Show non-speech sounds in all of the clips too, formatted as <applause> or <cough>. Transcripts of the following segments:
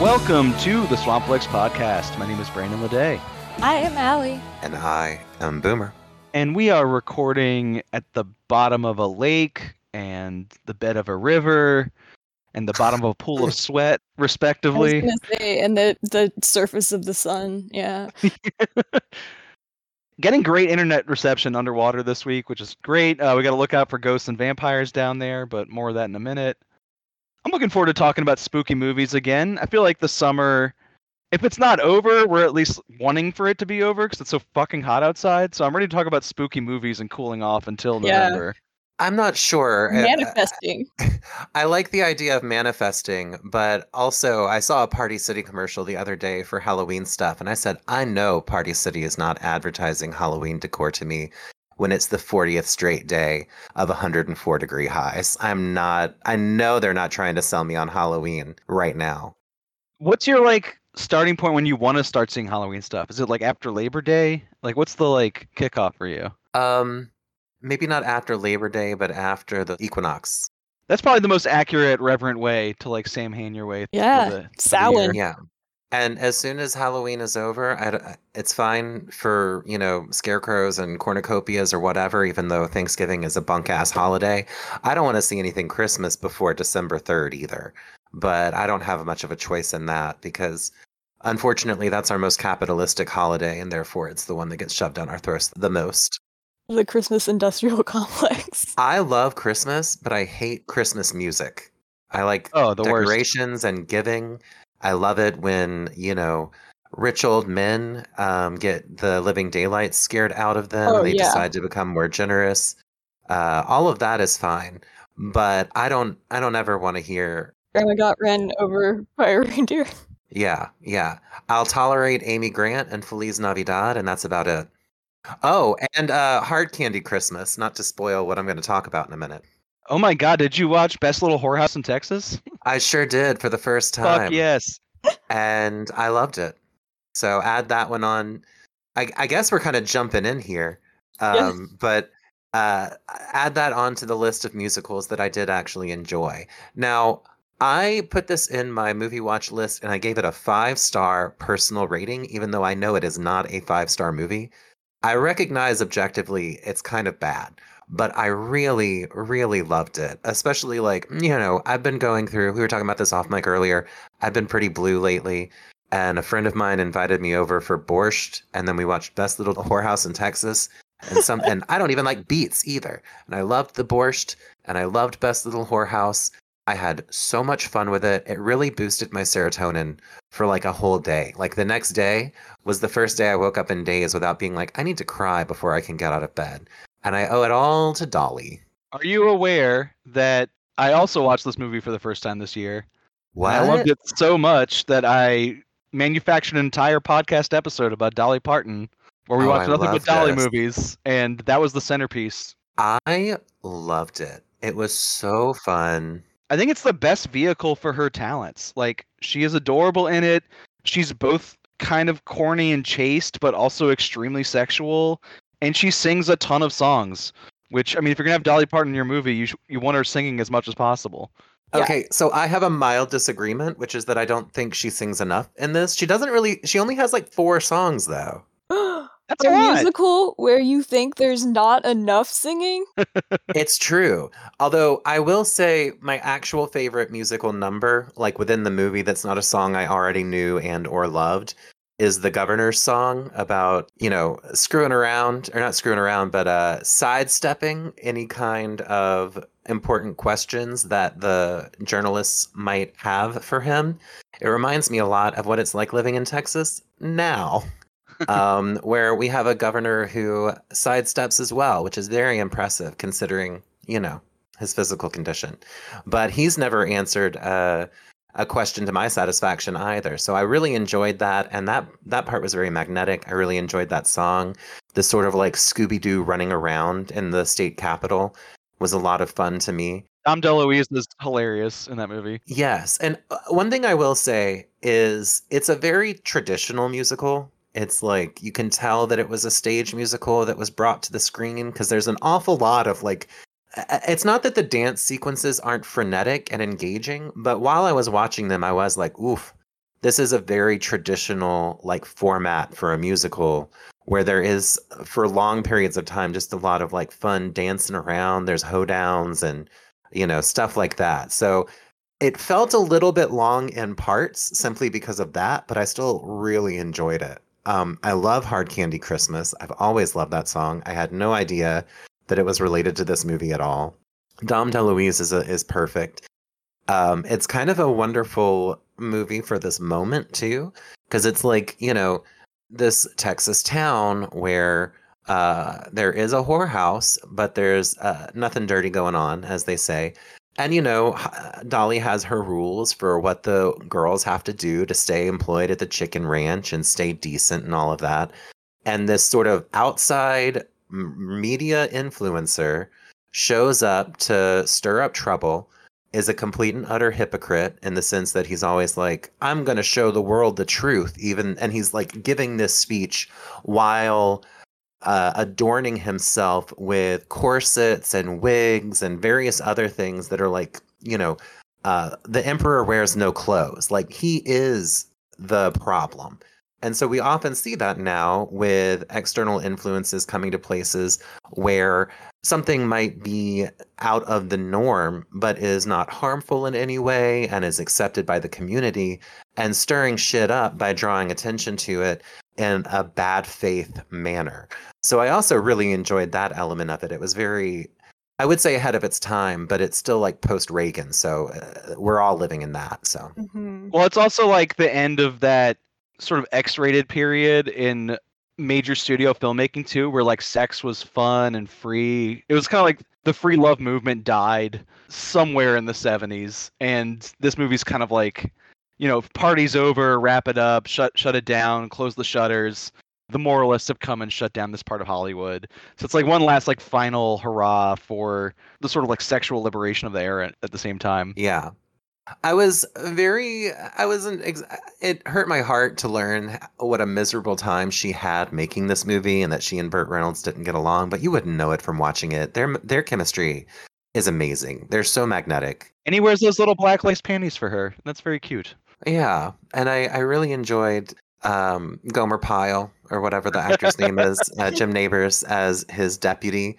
Welcome to the Swampflix podcast. My name is Brandon Ledet, I am Alli. And I am Boomer. and we are recording at the bottom of a lake and the bed of a river and the bottom of a pool of <laughs> sweat, I was respectively. say, and the the surface of the sun. Yeah. <laughs> Getting great internet reception underwater this week, which is great. Uh, we got to look out for ghosts and vampires down there, but more of that in a minute. I'm looking forward to talking about spooky movies again. I feel like the summer, if it's not over, we're at least wanting for it to be over because it's so fucking hot outside. So I'm ready to talk about spooky movies and cooling off until Yeah. November. I'm not sure. Uh, Manifesting. <laughs> I like the idea of manifesting, but also I saw a Party City commercial the other day for Halloween stuff, and I said, I know Party City is not advertising Halloween decor to me when it's the 40th straight day of 104 degree highs. I'm not, I know they're not trying to sell me on Halloween right now. What's your like starting point when you want to start seeing Halloween stuff? Is it like after Labor Day? Like what's the like kickoff for you? Um, maybe not after Labor Day, but after the equinox. That's probably the most accurate, reverent way to like Samhain your way. Yeah, the- of the Yeah. And as soon as Halloween is over, I d it's fine for, you know, scarecrows and cornucopias or whatever, even though Thanksgiving is a bunk ass holiday. I don't want to see anything Christmas before December 3rd either. But I don't have much of a choice in that because unfortunately that's our most capitalistic holiday and therefore it's the one that gets shoved down our throats the most. The Christmas industrial <laughs> complex. I love Christmas, but I hate Christmas music. I like Oh, the worst. decorations and giving. I love it when, you know, rich old men um, get the living daylight scared out of them Oh, and they yeah. decide to become more generous. Uh, all of that is fine. But I don't I don't ever want to hear Grandma got ran over by a <laughs> reindeer. yeah, yeah. I'll tolerate Amy Grant and Feliz Navidad, and that's about it. Oh, and uh, Hard Candy Christmas, not to spoil what I'm going to talk about in a minute. Oh my god, did you watch Best Little Whorehouse in Texas? I sure did for the first time. Fuck yes. and I loved it. So add that one on. I, I guess we're kind of jumping in here, um, but uh, add that onto the list of musicals that I did actually enjoy. Now, I put this in my movie watch list, and I gave it a five star personal rating, even though I know it is not a five star movie. I recognize objectively it's kind of bad, but I really, really loved it. Especially like, you know, I've been going through, we were talking about this off mic earlier. I've been pretty blue lately. And a friend of mine invited me over for borscht, and then we watched Best Little <laughs> Whorehouse in Texas. And some, and I don't even like beets either. And I loved the borscht, and I loved Best Little Whorehouse. I had so much fun with it. It really boosted my serotonin for like a whole day. Like the next day was the first day I woke up in days without being like, I need to cry before I can get out of bed. And I owe it all to Dolly. Are you aware that I also watched this movie for the first time this year? What? I loved it so much that I manufactured an entire podcast episode about Dolly Parton where we Oh, watched I nothing but Dolly this. movies, and that was the centerpiece. I loved it. It was so fun. I think it's the best vehicle for her talents. Like she is adorable in it. She's both kind of corny and chaste, but also extremely sexual. And she sings a ton of songs. Which I mean, if you're gonna have Dolly Parton in your movie, you sh- you want her singing as much as possible. Yeah. Okay, so I have a mild disagreement, which is that I don't think she sings enough in this. She doesn't really. She only has like four songs though. <gasps> That's a a musical where you think there's not enough singing? <laughs> it's true. Although I will say my actual favorite musical number, like within the movie, that's not a song I already knew and or loved, is the governor's song about you know screwing around or not screwing around, but uh, sidestepping any kind of important questions that the journalists might have for him. It reminds me a lot of what it's like living in Texas now. <laughs> um, where we have a governor who sidesteps as well, which is very impressive considering, you know, his physical condition. But he's never answered uh, a question to my satisfaction either. So I really enjoyed that, and that that part was very magnetic. I really enjoyed that song. The sort of like Scooby Doo running around in the state capitol was a lot of fun to me. Dom DeLuise is hilarious in that movie. Yes, and uh, one thing I will say is it's a very traditional musical. It's like you can tell that it was a stage musical that was brought to the screen because there's an awful lot of like it's not that the dance sequences aren't frenetic and engaging, but while I was watching them I was like, "Oof, this is a very traditional like format for a musical where there is for long periods of time just a lot of like fun dancing around. There's hoedowns and you know stuff like that. So it felt a little bit long in parts simply because of that but i still really enjoyed it. Um, i love hard candy christmas. I've always loved that song. I had no idea that it was related to this movie at all. Dom deluise is, a, is perfect. Um, it's kind of a wonderful movie for this moment too because it's like you know this texas town where uh, there is a whorehouse but there's uh, nothing dirty going on as they say. And you know dolly has her rules for what the girls have to do to stay employed at the chicken ranch and stay decent and all of that. And this sort of outside media influencer shows up to stir up trouble is a complete and utter hypocrite in the sense that he's always like i'm going to show the world the truth even and he's like giving this speech while uh, adorning himself with corsets and wigs and various other things that are like you know uh, the emperor wears no clothes. Like he is the problem and so we often see that now with external influences coming to places where something might be out of the norm, but is not harmful in any way and is accepted by the community, and stirring shit up by drawing attention to it in a bad faith manner. So I also really enjoyed that element of it. It was very, I would say, ahead of its time, but it's still like post Reagan. So uh, we're all living in that. So, Mhm. Well, it's also like the end of that sort of X-rated period in major studio filmmaking too, where like sex was fun and free. It was kind of like the free love movement died somewhere in the 70s, and this movie's kind of like, you know, party's over, wrap it up, shut shut it down, close the shutters. The moralists have come and shut down this part of Hollywood. So it's like one last like final hurrah for the sort of like sexual liberation of the era at the same time. yeah. I was very, I wasn't, ex- it hurt my heart to learn what a miserable time she had making this movie and that she and Burt Reynolds didn't get along, but you wouldn't know it from watching it. Their, their chemistry is amazing. They're so magnetic. And he wears those little black lace panties for her. That's very cute. Yeah, and I, I really enjoyed um, Gomer Pyle or whatever the actor's name is, uh, Jim Nabors as his deputy,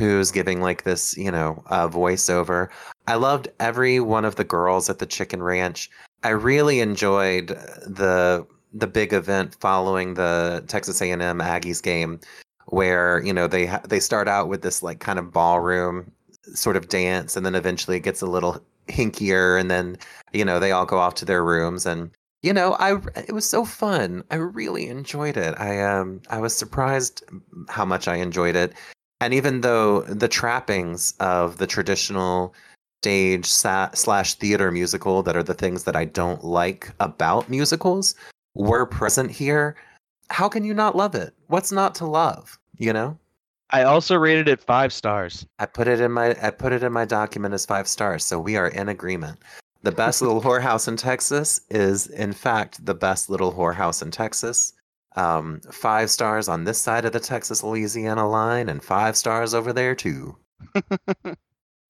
who's giving like this, you know, uh, voiceover. I loved every one of the girls at the Chicken Ranch. I really enjoyed the the big event following the Texas A&M Aggies game, where you know they ha- they start out with this like kind of ballroom sort of dance, and then eventually it gets a little hinkier, and then you know they all go off to their rooms and you know i it was so fun i really enjoyed it i um i was surprised how much i enjoyed it and even though the trappings of the traditional stage sa- slash theater musical that are the things that i don't like about musicals were present here how can you not love it what's not to love you know I also rated it five stars. I put it in my I put it in my document as five stars, so we are in agreement. The best little <laughs> whorehouse in Texas is, in fact, the best little whorehouse in Texas. Um, five stars on this side of the Texas Louisiana line, and five stars over there too. <laughs>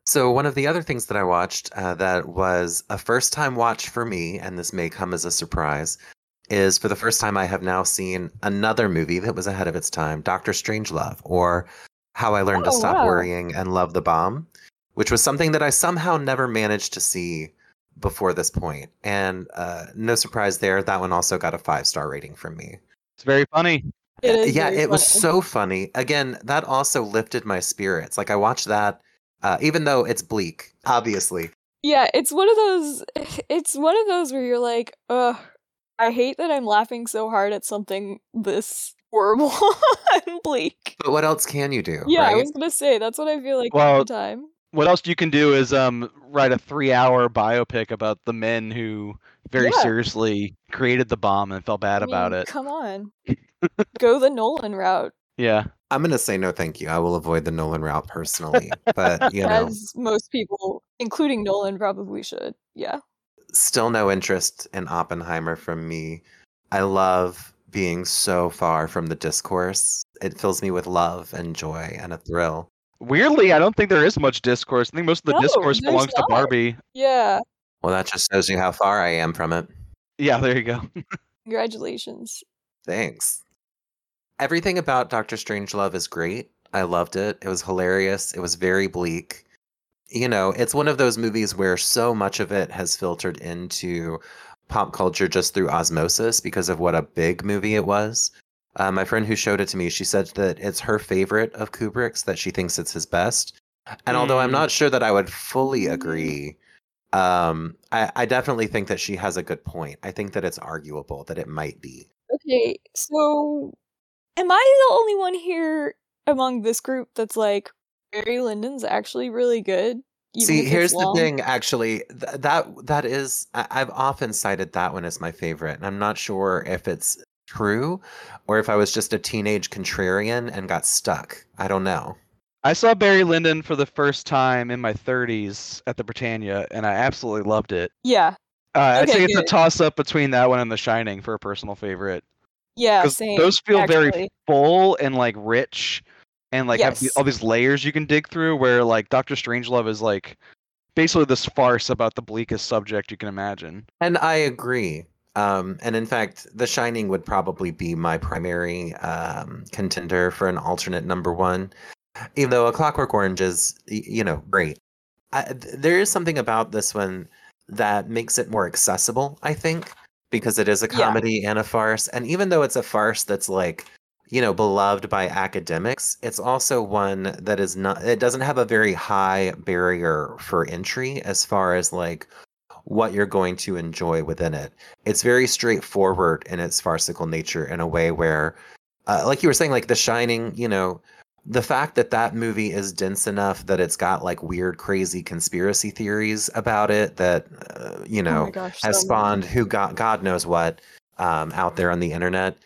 so one of the other things that I watched uh, that was a first time watch for me, and this may come as a surprise, is for the first time I have now seen another movie that was ahead of its time, Doctor Strangelove, or How I Learned to Oh, Stop wow. Worrying and Love the Bomb, which was something that I somehow never managed to see before this point. And uh, no surprise there, that one also got a five star rating from me. It's very funny. It is yeah, very it was so funny. Again, that also lifted my spirits. Like I watched that, uh, even though it's bleak, obviously. Yeah, it's one of those. <sighs> It's one of those where you're like, ugh, I hate that I'm laughing so hard at something this horrible <laughs> and bleak. But what else can you do? Yeah, I was gonna say that's what I feel like Well, all the time. What else you can do is um write a three-hour biopic about the men who very Yeah. seriously created the bomb and felt bad I about it. Come on, <laughs> go the Nolan route, Yeah. I'm gonna say no, thank you. I will avoid the Nolan route personally, but <laughs> you know, as most people, including Nolan, probably should. Yeah, still no interest in Oppenheimer from me. I love being so far from the discourse. It fills me with love and joy and a thrill. Weirdly, I don't think there is much discourse. I think most of the No, discourse there's belongs to. Barbie. yeah. Well, that just shows you how far I am from it. Yeah, there you go. <laughs> Congratulations. Thanks. Everything about Doctor Strangelove is great. I loved it. It was hilarious. It was very bleak. You know, it's one of those movies where so much of it has filtered into pop culture just through osmosis because of what a big movie it was. Uh, my friend who showed it to me, she said that it's her favorite of Kubrick's, that she thinks it's his best. And although I'm Mm. not sure that I would fully agree, um, I, I definitely think that she has a good point. I think that it's arguable that it might be. Okay, so am I the only one here among this group that's like Barry Lyndon's actually really good? even See, here's the thing. Actually, th- that that is, I- I've often cited that one as my favorite, and I'm not sure if it's true or if I was just a teenage contrarian and got stuck. I don't know. I saw Barry Lyndon for the first time in my 30s at the Prytania, and I absolutely loved it. Yeah, Uh, I'd Okay, say it's a toss up between that one and The Shining for a personal favorite. Yeah, same. those feel very full and like rich, and like have all these layers you can dig through. Where like Doctor Strangelove is like basically this farce about the bleakest subject you can imagine. And I agree. Um, and in fact, The Shining would probably be my primary um, contender for an alternate number one, even though A Clockwork Orange is, you know, great. I, there is something about this one that makes it more accessible, I think, because it is a Yeah. comedy and a farce. And even though it's a farce that's like, you know, beloved by academics, it's also one that is not, it doesn't have a very high barrier for entry as far as like what you're going to enjoy within it. It's very straightforward in its farcical nature in a way where, uh, like you were saying, like The Shining, you know, the fact that that movie is dense enough that it's got like weird, crazy conspiracy theories about it that, uh, you oh know, my gosh, has so many. spawned who got God knows what um, out there on the internet.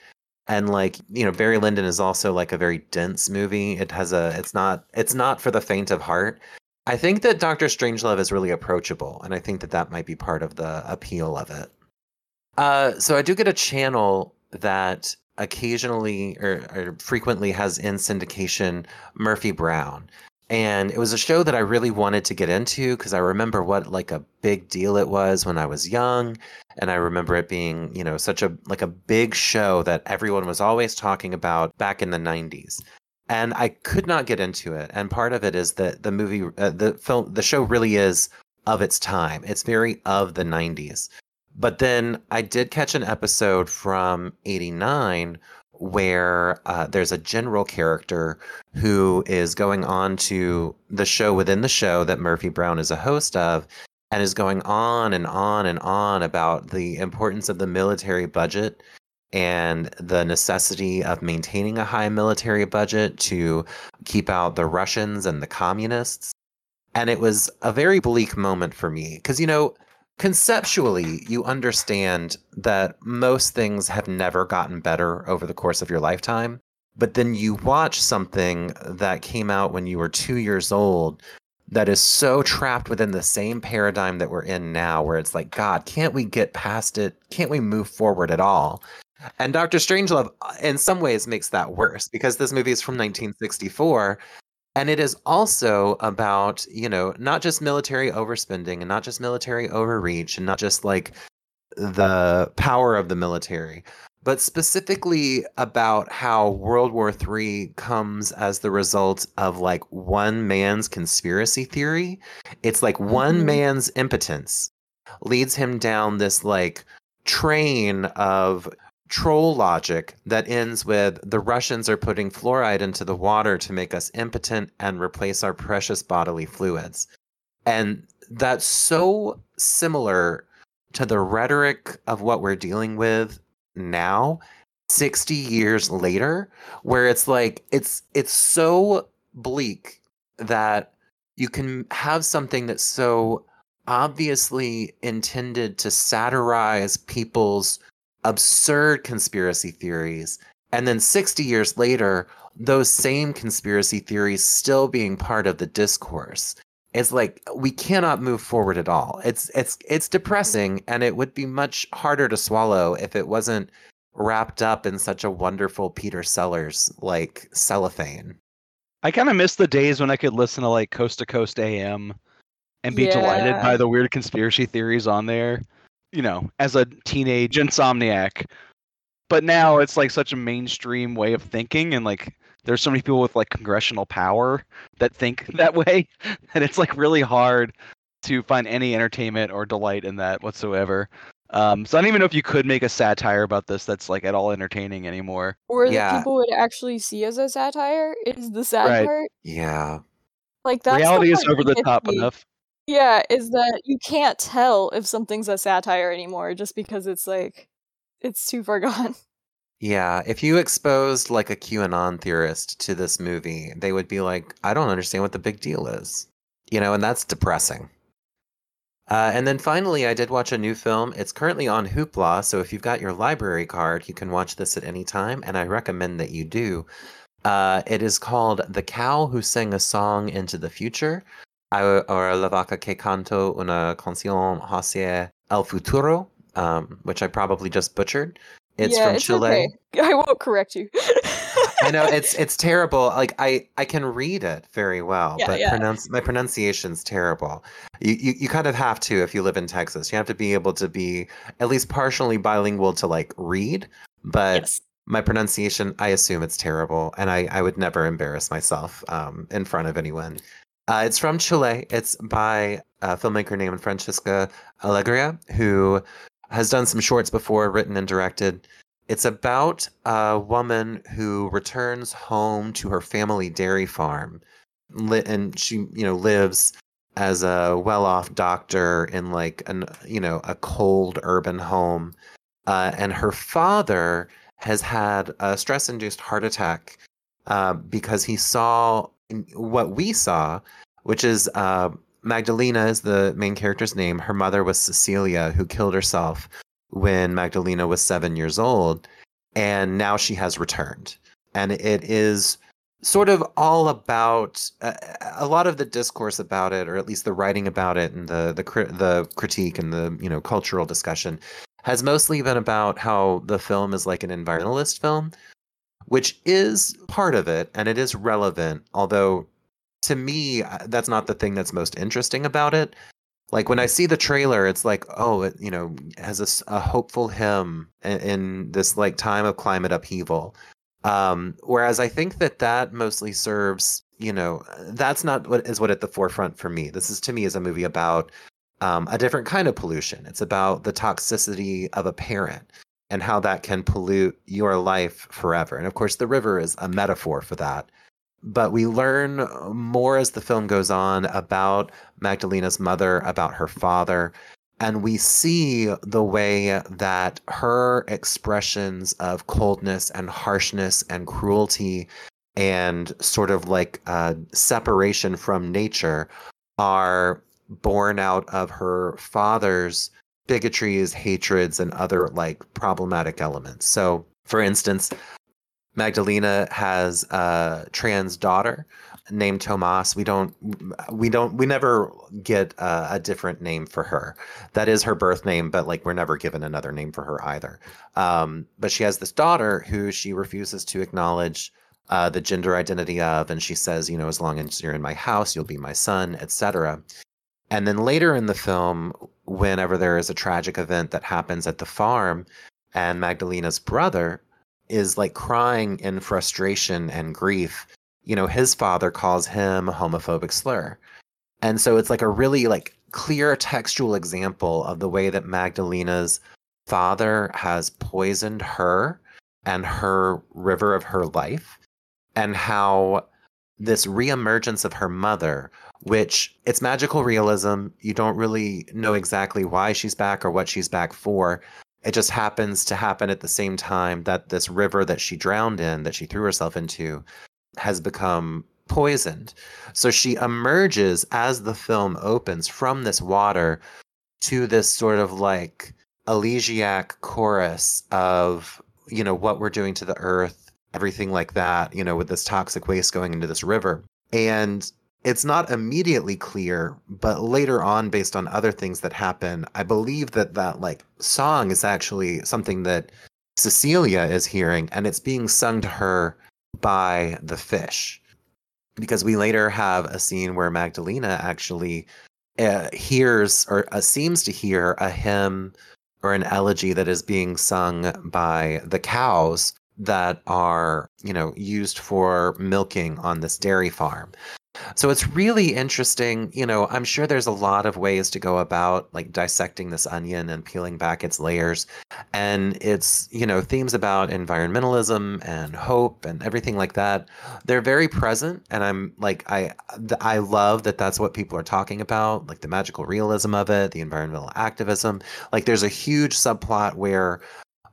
And like you know, Barry Lyndon is also like a very dense movie. It has a, it's not, it's not for the faint of heart. I think that Doctor Strangelove is really approachable, and I think that that might be part of the appeal of it. Uh, so I do get a channel that occasionally or, or frequently has in syndication Murphy Brown. And it was a show that I really wanted to get into because I remember what like a big deal it was when I was young. And I remember it being, you know, such a like a big show that everyone was always talking about back in the 90s. And I could not get into it. And part of it is that the movie uh, the film the show really is of its time. It's very of the 90s. But then I did catch an episode from 89 where uh, there's a general character who is going on to the show within the show that Murphy Brown is a host of and is going on and on and on about the importance of the military budget and the necessity of maintaining a high military budget to keep out the Russians and the communists. And it was a very bleak moment for me because, you know, conceptually, you understand that most things have never gotten better over the course of your lifetime. But then you watch something that came out when you were two years old that is so trapped within the same paradigm that we're in now, where it's like, God, can't we get past it? Can't we move forward at all? And Doctor Strangelove, uh, in some ways, makes that worse because this movie is from 1964. And it is also about, you know, not just military overspending and not just military overreach and not just like the power of the military, but specifically about how World War III comes as the result of like one man's conspiracy theory. It's like one Mhm. man's impotence leads him down this like train of troll logic that ends with the Russians are putting fluoride into the water to make us impotent and replace our precious bodily fluids. And that's so similar to the rhetoric of what we're dealing with now 60 years later where it's like it's it's so bleak that you can have something that's so obviously intended to satirize people's absurd conspiracy theories and then 60 years later those same conspiracy theories still being part of the discourse. It's like we cannot move forward at all. It's it's it's depressing and it would be much harder to swallow if it wasn't wrapped up in such a wonderful peter sellers like cellophane. I kind of miss the days when I could listen to like Coast to Coast AM and be delighted by the weird conspiracy theories on there. You know, as a teenage insomniac. But now it's like such a mainstream way of thinking and like there's so many people with like congressional power that think <laughs> that way and it's like really hard to find any entertainment or delight in that whatsoever. Um, so I don't even know if you could make a satire about this that's like at all entertaining anymore. Or that people would actually see as a satire is the sad Right. part. Yeah. Like that's the Reality is over the top me. enough. Yeah, is that you can't tell if something's a satire anymore just because it's like it's too far <laughs> gone. Yeah, if you exposed like a QAnon theorist to this movie, they would be like, I don't understand what the big deal is. You know, and that's depressing. Uh, and then finally, I did watch a new film. It's currently on Hoopla, so if you've got your library card, you can watch this at any time, and I recommend that you do. Uh, it is called The Cow Who Sang a Song into the Future, or La Vaca que canto una canción hacia el futuro, um, which I probably just butchered. It's yeah, from it's Chile. okay. <laughs> I won't correct you. I know <laughs> it's it's terrible. Like I I can read it very well, Yeah, but yeah. pronounce my pronunciation's terrible. You, you you kind of have to if you live in Texas. You have to be able to be at least partially bilingual to like read. But yes. my pronunciation, I assume it's terrible, and I I would never embarrass myself um in front of anyone. Uh, it's from Chile. It's by a filmmaker named Francisca Alegria, who has done some shorts before, written and directed. It's about a woman who returns home to her family dairy farm, and she, you know, lives as a well-off doctor in like an, you know, a cold urban home. Uh, and her father has had a stress-induced heart attack uh, because he saw what we saw, which is uh, Magdalena is the main character's name. Her mother was Cecilia, who killed herself when Magdalena was seven years old, and now she has returned. And it is sort of all about uh, a lot of the discourse about it, or at least the writing about it, and the the the critique and the you know cultural discussion has mostly been about how the film is like an environmentalist film, which is part of it, and it is relevant. Although, to me, uh, that's not the thing that's most interesting about it like when I see the trailer, it's like, oh, it you know has a hopeful hymn in, in this like time of climate upheaval. Um, whereas I think that that mostly serves, you know, that's not what is what at the forefront for me. This is to me is a movie about um, a different kind of pollution. It's about the toxicity of a parent and how that can pollute your life forever. And of course, the river is a metaphor for that but we learn more as the film goes on about Magdalena's mother, about her father, and we see the way that her expressions of coldness and harshness and cruelty and sort of like uh, separation from nature are born out of her father's bigotries, hatreds, and other like problematic elements. So, for instance, Magdalena has a trans daughter named Tomas. We don't, we don't, we never get a, a different name for her. That is her birth name, but like we're never given another name for her either. Um, but she has this daughter who she refuses to acknowledge uh, the gender identity of, and she says, you know, as long as you're in my house, you'll be my son, etc. And then later in the film, whenever there is a tragic event that happens at the farm, and Magdalena's brother is like crying in frustration and grief you know his father calls him a homophobic slur. And so it's like a really like clear textual example of the way that magdalena's father has poisoned her and her river of her life and how this reemergence of her mother which it's magical realism you don't really know exactly why she's back or what she's back for it just happens to happen at the same time that this river that she drowned in, that she threw herself into, has become poisoned. So she emerges as the film opens from this water to this sort of like elegiac chorus of, you know, what we're doing to the earth, everything like that, you know, with this toxic waste going into this river. And it's not immediately clear, but later on, based on other things that happen, I believe that that like song is actually something that Cecilia is hearing, and it's being sung to her by the fish. Because we later have a scene where Magdalena actually uh, hears or uh, seems to hear a hymn or an elegy that is being sung by the cows that are, you know, used for milking on this dairy farm. So it's really interesting. You know, I'm sure there's a lot of ways to go about like dissecting this onion and peeling back its layers. And it's, you know, themes about environmentalism and hope and everything like that. They're very present. And I'm like, I, I love that that's what people are talking about, like the magical realism of it, the environmental activism. Like there's a huge subplot where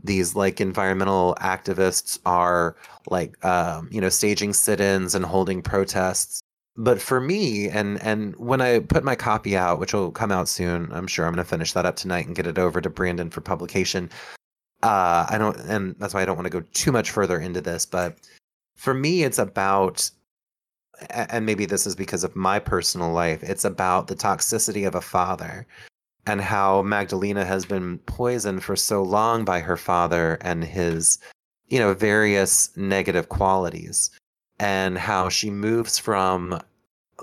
these like environmental activists are like um, you know staging sit-ins and holding protests but for me and and when i put my copy out which will come out soon i'm sure i'm going to finish that up tonight and get it over to brandon for publication uh i don't and that's why i don't want to go too much further into this but for me it's about and maybe this is because of my personal life it's about the toxicity of a father and how magdalena has been poisoned for so long by her father and his you know various negative qualities and how she moves from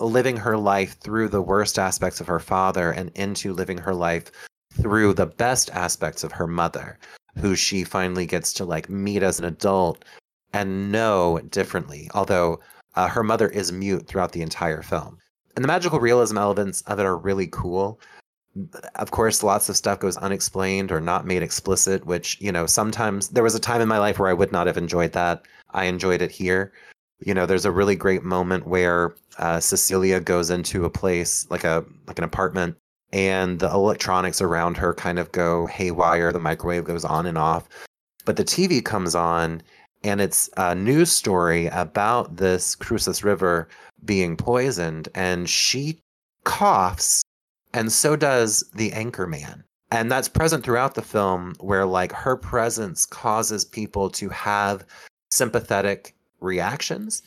living her life through the worst aspects of her father and into living her life through the best aspects of her mother, who she finally gets to like meet as an adult and know differently. Although uh, her mother is mute throughout the entire film. And the magical realism elements of it are really cool. Of course, lots of stuff goes unexplained or not made explicit, which, you know, sometimes there was a time in my life where I would not have enjoyed that. I enjoyed it here you know there's a really great moment where uh, cecilia goes into a place like a like an apartment and the electronics around her kind of go haywire the microwave goes on and off. But the tv comes on and it's a news story about this cruces river being poisoned and she coughs and so does the anchor man. And that's present throughout the film where like her presence causes people to have sympathetic reactions.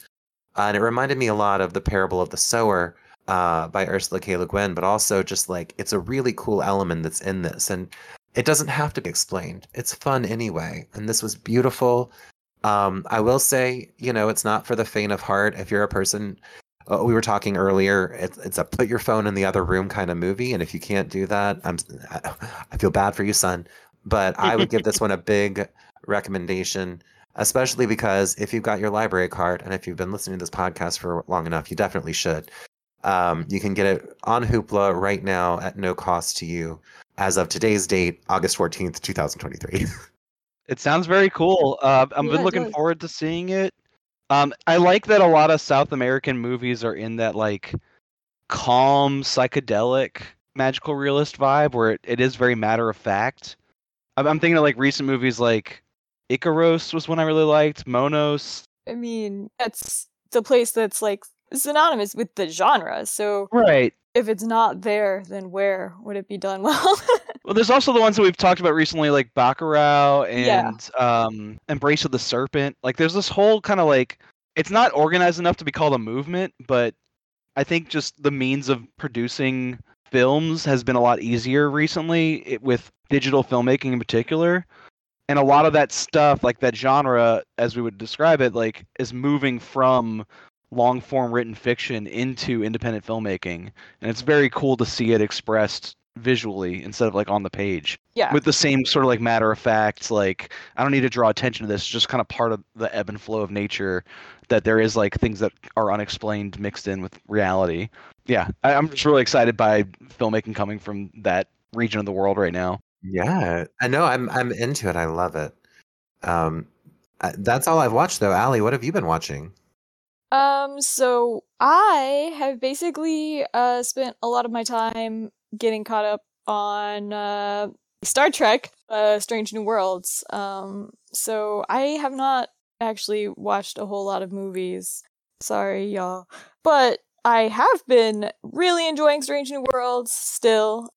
Uh, and it reminded me a lot of the parable of the sower uh, by Ursula K. Le Guin, but also just like it's a really cool element that's in this. And it doesn't have to be explained. It's fun anyway. And this was beautiful. Um, I will say, you know, it's not for the faint of heart. If you're a person, uh, we were talking earlier, it, it's a put your phone in the other room kind of movie. And if you can't do that, I'm, I feel bad for you, son. But I would give this <laughs> one a big recommendation especially because if you've got your library card and if you've been listening to this podcast for long enough, you definitely should. Um, you can get it on Hoopla right now at no cost to you as of today's date, August 14th, 2023. <laughs> it sounds very cool. Uh, I've yeah, been looking forward to seeing it. Um, I like that a lot of South American movies are in that like calm, psychedelic, magical realist vibe where it, it is very matter of fact. I'm, I'm thinking of like recent movies like Icaros was one I really liked. Monos. I mean, that's the place that's like synonymous with the genre. So right. If it's not there, then where would it be done <laughs> well? well, there's also the ones that we've talked about recently, like Bacurau and yeah. um, Embrace of the Serpent. Like, there's this whole kind of like it's not organized enough to be called a movement, but I think just the means of producing films has been a lot easier recently it, with digital filmmaking in particular and a lot of that stuff like that genre as we would describe it like is moving from long form written fiction into independent filmmaking. And it's very cool to see it expressed visually instead of like on the page. Yeah. With the same sort of like matter of fact like i don't need to draw attention to this it's just kind of part of the ebb and flow of nature that there is like things that are unexplained mixed in with reality. Yeah I, i'm just really excited by filmmaking coming from that region of the world right now yeah, I know. I'm I'm into it. I love it. Um, I, that's all I've watched though. Alli, what have you been watching? Um, so I have basically uh spent a lot of my time getting caught up on uh Star Trek, uh Strange New Worlds. Um, so I have not actually watched a whole lot of movies. Sorry, y'all. But I have been really enjoying Strange New Worlds still.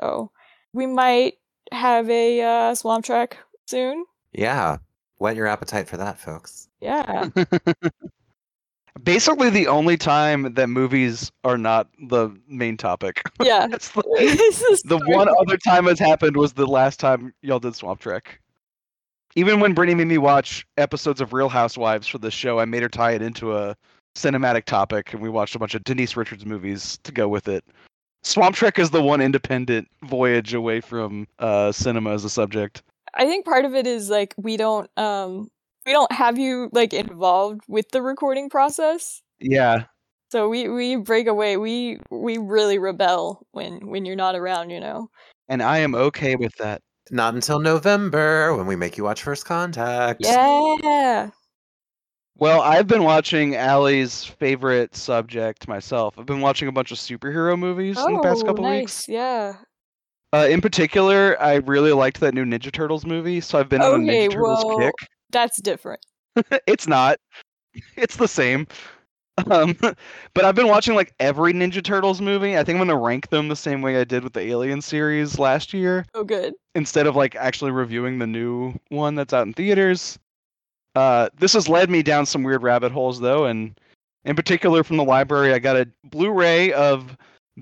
So we might have a uh, Swamp Trek soon. Yeah. Whet your appetite for that, folks. Yeah. <laughs> Basically, the only time that movies are not the main topic. <laughs> Yeah. <laughs> That's the, the one other time it's happened was the last time y'all did Swamp Trek. Even when Brittany made me watch episodes of Real Housewives for the show, I made her tie it into a cinematic topic, and we watched a bunch of Denise Richards movies to go with it. Swamp Trek is the one independent voyage away from uh, cinema as a subject. I think part of it is like we don't um we don't have you like involved with the recording process. Yeah, So we we break away. We we really rebel when when you're not around, you know. and I am okay with that. Not until November when we make you watch First Contact. Yeah. Well, I've been watching Alli's favorite subject myself. I've been watching a bunch of superhero movies in the past Oh, couple nice. weeks. Yeah. Uh, in particular, I really liked that new Ninja Turtles movie, so I've been on a Ninja Turtles well- kick. That's different. <laughs> it's not. <laughs> It's the same. Um, <laughs> but I've been watching like every Ninja Turtles movie. I think I'm gonna rank them the same way I did with the Alien series last year, Oh good. instead of like actually reviewing the new one that's out in theaters. Uh, this has led me down some weird rabbit holes though, and in particular from the library, I got a Blu-ray of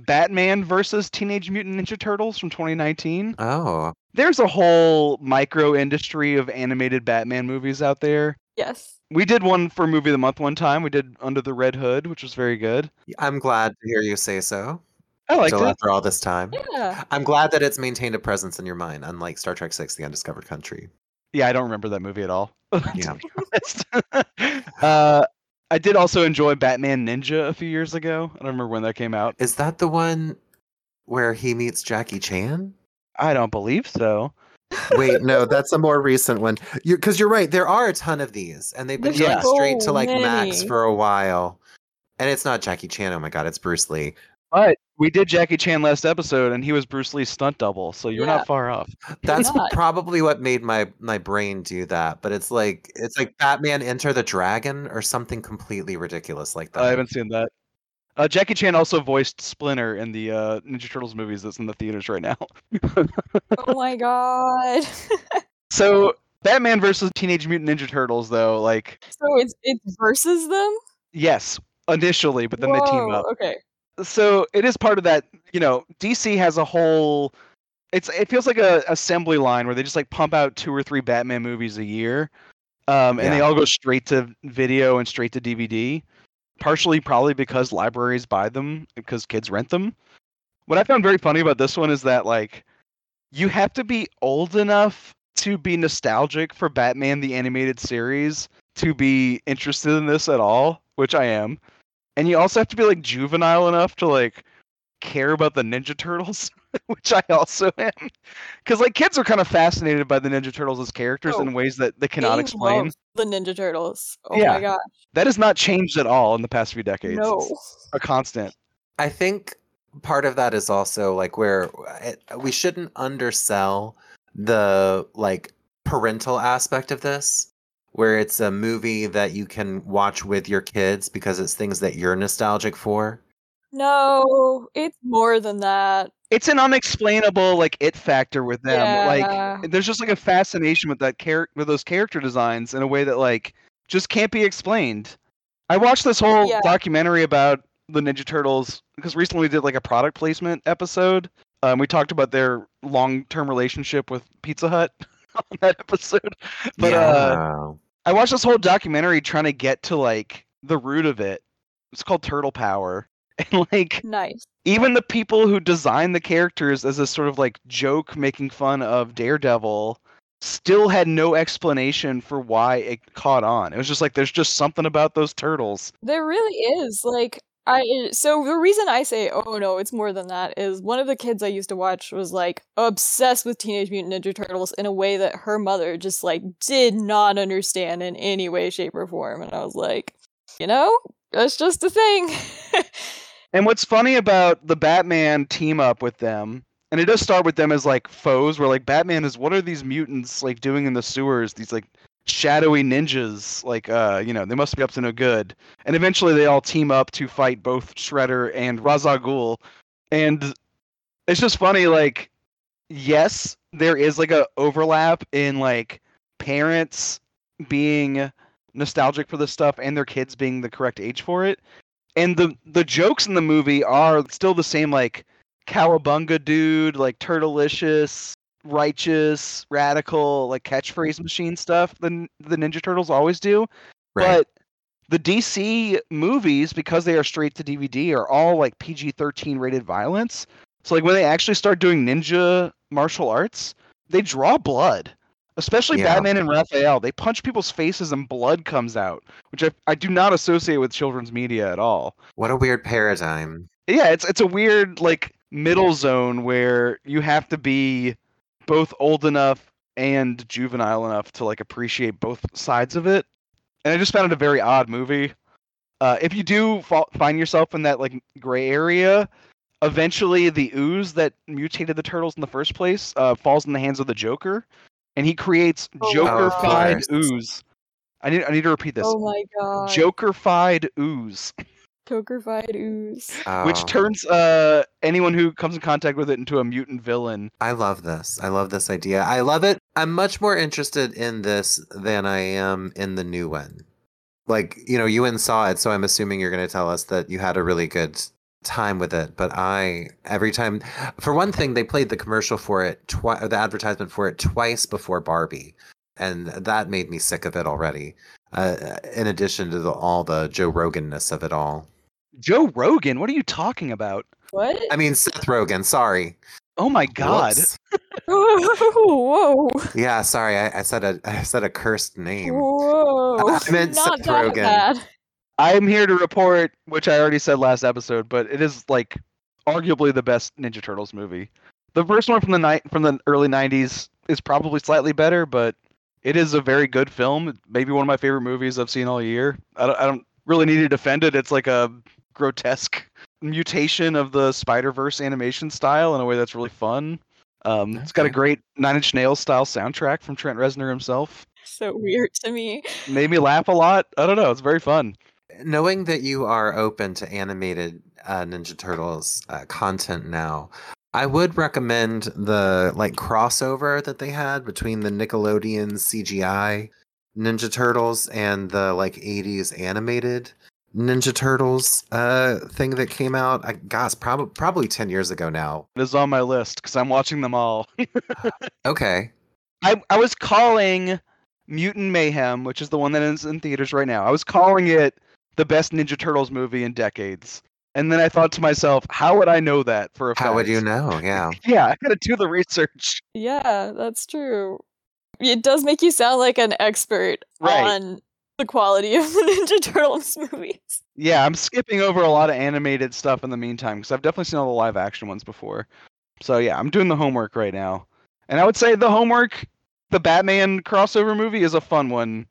Batman versus Teenage Mutant Ninja Turtles from 2019 Oh. there's a whole micro industry of animated Batman movies out there. Yes. We did one for movie of the month one time. We did Under the Red Hood, which was very good. I'm glad to hear you say so. I liked Still it. after all this time. Yeah. I'm glad that it's maintained a presence in your mind, unlike Star Trek Six: The Undiscovered Country. Yeah, I don't remember that movie at all. <laughs> Yeah. <laughs> uh, I did also enjoy Batman Ninja a few years ago. I don't remember when that came out. Is that the one where he meets Jackie Chan? I don't believe so. Wait, no, <laughs> that's a more recent one. Because you're right. There are a ton of these, and they've been There's going so straight to like Max for a while. And it's not Jackie Chan. Oh my god, it's Bruce Lee. But we did Jackie Chan last episode, and he was Bruce Lee's stunt double, so you're Yeah. not far off. That's probably what made my my brain do that. But it's like it's like Batman Enter the Dragon or something completely ridiculous like that. I haven't seen that. Uh, Jackie Chan also voiced Splinter in the uh, Ninja Turtles movies that's in the theaters right now. <laughs> Oh my god. <laughs> So Batman versus Teenage Mutant Ninja Turtles, though, like so it's it's versus them? yes, initially, but then they team up. Okay. So it is part of that. You know, DC has a whole. It's it feels like a assembly line where they just like pump out two or three Batman movies a year, um, and they all go straight to video and straight to DVD. Partially, probably because libraries buy them because kids rent them. What I found very funny about this one is that like you have to be old enough to be nostalgic for Batman the animated series to be interested in this at all, which I am. And you also have to be like juvenile enough to like care about the Ninja Turtles, <laughs> which I also am. Cuz like kids are kind of fascinated by the Ninja Turtles as characters Oh, in ways that they cannot explain. the Ninja Turtles. Oh Yeah. my god. That has not changed at all in the past few decades. No. It's a constant. I think part of that is also like where it, we shouldn't undersell the like parental aspect of this where it's a movie that you can watch with your kids because it's things that you're nostalgic for. No, it's more than that. It's an unexplainable like it factor with them. Yeah. Like there's just like a fascination with that character with those character designs in a way that like just can't be explained. I watched this whole Yeah. documentary about the Ninja Turtles because recently we did like a product placement episode. Um, we talked about their long-term relationship with Pizza Hut <laughs> on that episode. But uh, yeah. I watched this whole documentary trying to get to like the root of it. It's called Turtle Power, <laughs> and like Nice. even the people who designed the characters as a sort of like joke making fun of Daredevil still had no explanation for why it caught on. It was just like there's just something about those turtles. There really is. Like I eh, so the reason I say oh no, it's more than that is one of the kids I used to watch was like obsessed with Teenage Mutant Ninja Turtles in a way that her mother just like did not understand in any way shape or form and I was like, you know, that's just a thing. <laughs> And what's funny about the Batman team up with them, and it does start with them as like foes, where like Batman is what are these mutants like doing in the sewers? These like shadowy ninjas, like uh, you know, they must be up to no good. And eventually they all team up to fight both Shredder and Ghul. And it's just funny, like, yes, there is like a overlap in like parents being nostalgic for this stuff and their kids being the correct age for it and the the jokes in the movie are still the same like cowabunga dude like turtlicious righteous radical like catchphrase mm-hmm. machine stuff than the ninja turtles always do Right. but the DC movies, because they are straight to DVD, are all like PG 13 rated violence. So, like, when they actually start doing ninja martial arts, they draw blood. Especially Yeah. Batman and Raphael. They punch people's faces and blood comes out, which I, I do not associate with children's media at all. What a weird paradigm. Yeah, it's it's a weird like middle zone where you have to be both old enough and juvenile enough to like appreciate both sides of it. And I just found it a very odd movie. Uh, if you do fa- find yourself in that like gray area, eventually the ooze that mutated the turtles in the first place uh, falls in the hands of the Joker, and he creates Oh, Joker-fied ooze. I need I need to repeat this. Oh my god. Joker-fied ooze. <laughs> Joker-fied ooze. which Oh, turns uh anyone who comes in contact with it into a mutant villain. I love this. I love this idea. I love it. I'm much more interested in this than I am in the new one. Like, you know, you and saw it, so I'm assuming you're going to tell us that you had a really good time with it. But I, every time, for one thing, they played the commercial for it, twi- or the advertisement for it twice before Barbie. And that made me sick of it already. Uh, in addition to the, all the Joe Roganness of it all. Joe Rogan, what are you talking about? What? I mean, Seth Rogen. sorry. Oh my god. Whoops. <laughs> Whoa. Yeah, sorry. I, I said a I said a cursed name. Whoa. I meant Not Seth that Rogen. bad. I'm here to report, which I already said last episode, but it is like arguably the best Ninja Turtles movie. The first one from the night from the early '90s is probably slightly better, but it is a very good film. Maybe one of my favorite movies I've seen all year. I don't, I don't really need to defend it. It's like a grotesque mutation of the Spider Verse animation style in a way that's really fun. Um, It's got a great Nine Inch Nails style soundtrack from Trent Reznor himself. So weird to me. Made me laugh a lot. I don't know. It's very fun. Knowing that you are open to animated uh, Ninja Turtles uh, content now, I would recommend the like crossover that they had between the Nickelodeon CGI Ninja Turtles and the like 80s animated Ninja Turtles uh, thing that came out. I gosh, probably probably 10 years ago now. It is on my list because I'm watching them all. <laughs> Okay. I, I was calling Mutant Mayhem, which is the one that is in theaters right now. I was calling it the best Ninja Turtles movie in decades. And then I thought to myself, how would I know that for a fact? How would you know? Yeah. <laughs> Yeah, I gotta do the research. Yeah, that's true. It does make you sound like an expert Right. on the quality of the <laughs> Ninja Turtles movies. Yeah, I'm skipping over a lot of animated stuff in the meantime because I've definitely seen all the live action ones before. So yeah, I'm doing the homework right now. And I would say the homework, the Batman crossover movie is a fun one.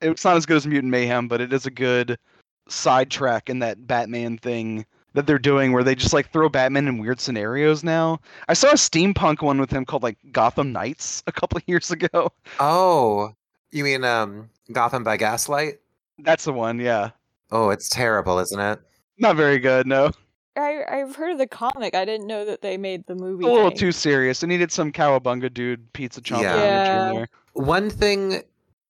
It's not as good as Mutant Mayhem, but it is a good sidetrack in that Batman thing that they're doing where they just like throw Batman in weird scenarios now. I saw a steampunk one with him called like Gotham Knights a couple of <laughs> years ago. Oh, you mean um Gotham by Gaslight? That's the one, yeah. Oh, it's terrible, isn't it? Not very good, no. I I've heard of the comic. I didn't know that they made the movie. a little thing. too serious. It needed some cowabunga dude pizza chomp Yeah. Yeah. in there. One thing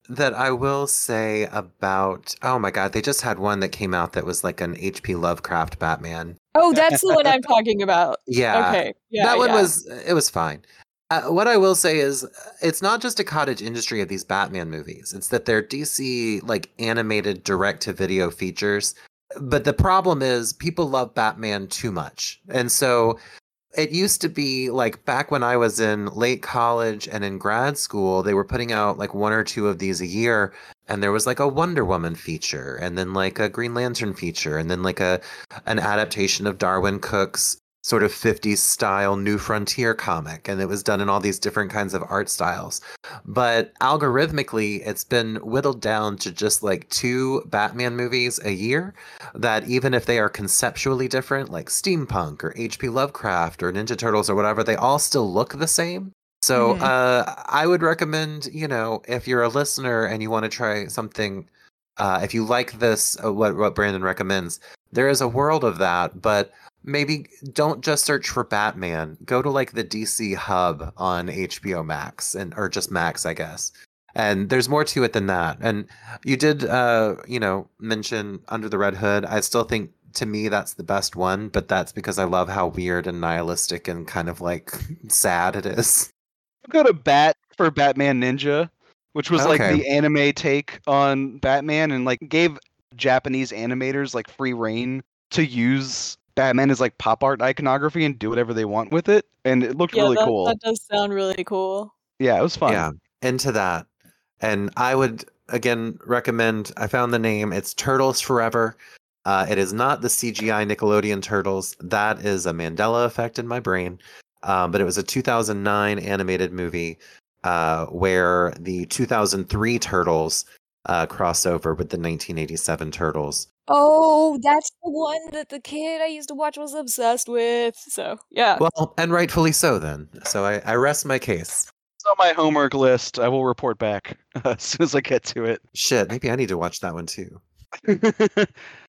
that I will say about oh my god, they just had one that came out that was like an HP Lovecraft Batman. Oh, that's the one I'm talking about. <laughs> Yeah, okay. Yeah. that one yeah. was it was fine. Uh, what I will say is, it's not just a cottage industry of these Batman movies. It's that they're DC like animated direct to video features. But the problem is, people love Batman too much, and so it used to be like back when I was in late college and in grad school, they were putting out like one or two of these a year. And there was like a Wonder Woman feature, and then like a Green Lantern feature, and then like a an adaptation of Darwyn Cooke's sort of 50s style New Frontier comic. And it was done in all these different kinds of art styles. But algorithmically, it's been whittled down to just like two Batman movies a year that even if they are conceptually different, like steampunk or H.P. Lovecraft or Ninja Turtles or whatever, they all still look the same. So Mhm. uh, I would recommend, you know, if you're a listener and you want to try something, uh, if you like this, uh, what what Brandon recommends, there is a world of that, but maybe don't just search for Batman. Go to like the DC hub on HBO Max and or just Max, I guess. And there's more to it than that. And you did, uh, you know, mention Under the Red Hood. I still think to me that's the best one, but that's because I love how weird and nihilistic and kind of like <laughs> sad it is. Go to Bat for Batman Ninja, which was like the anime take on Batman and like gave Japanese animators like free reign to use Batman as like pop art iconography and do whatever they want with it, and it looked Yeah, really that, cool. that does sound really cool. Yeah, it was fun. Yeah, into that. And I would again recommend. I found the name. It's Turtles Forever. Uh, it is not the CGI Nickelodeon Turtles. That is a Mandela effect in my brain. Um, but it was a 2009 animated movie uh, where the 2003 Turtles uh, crossed over with the 1987 Turtles. Oh, that's the one that the kid I used to watch was obsessed with. So yeah, Well, and rightfully so. Then, so I, I rest my case. It's on my homework list. I will report back <laughs> as soon as I get to it. Shit, maybe I need to watch that one too. <laughs>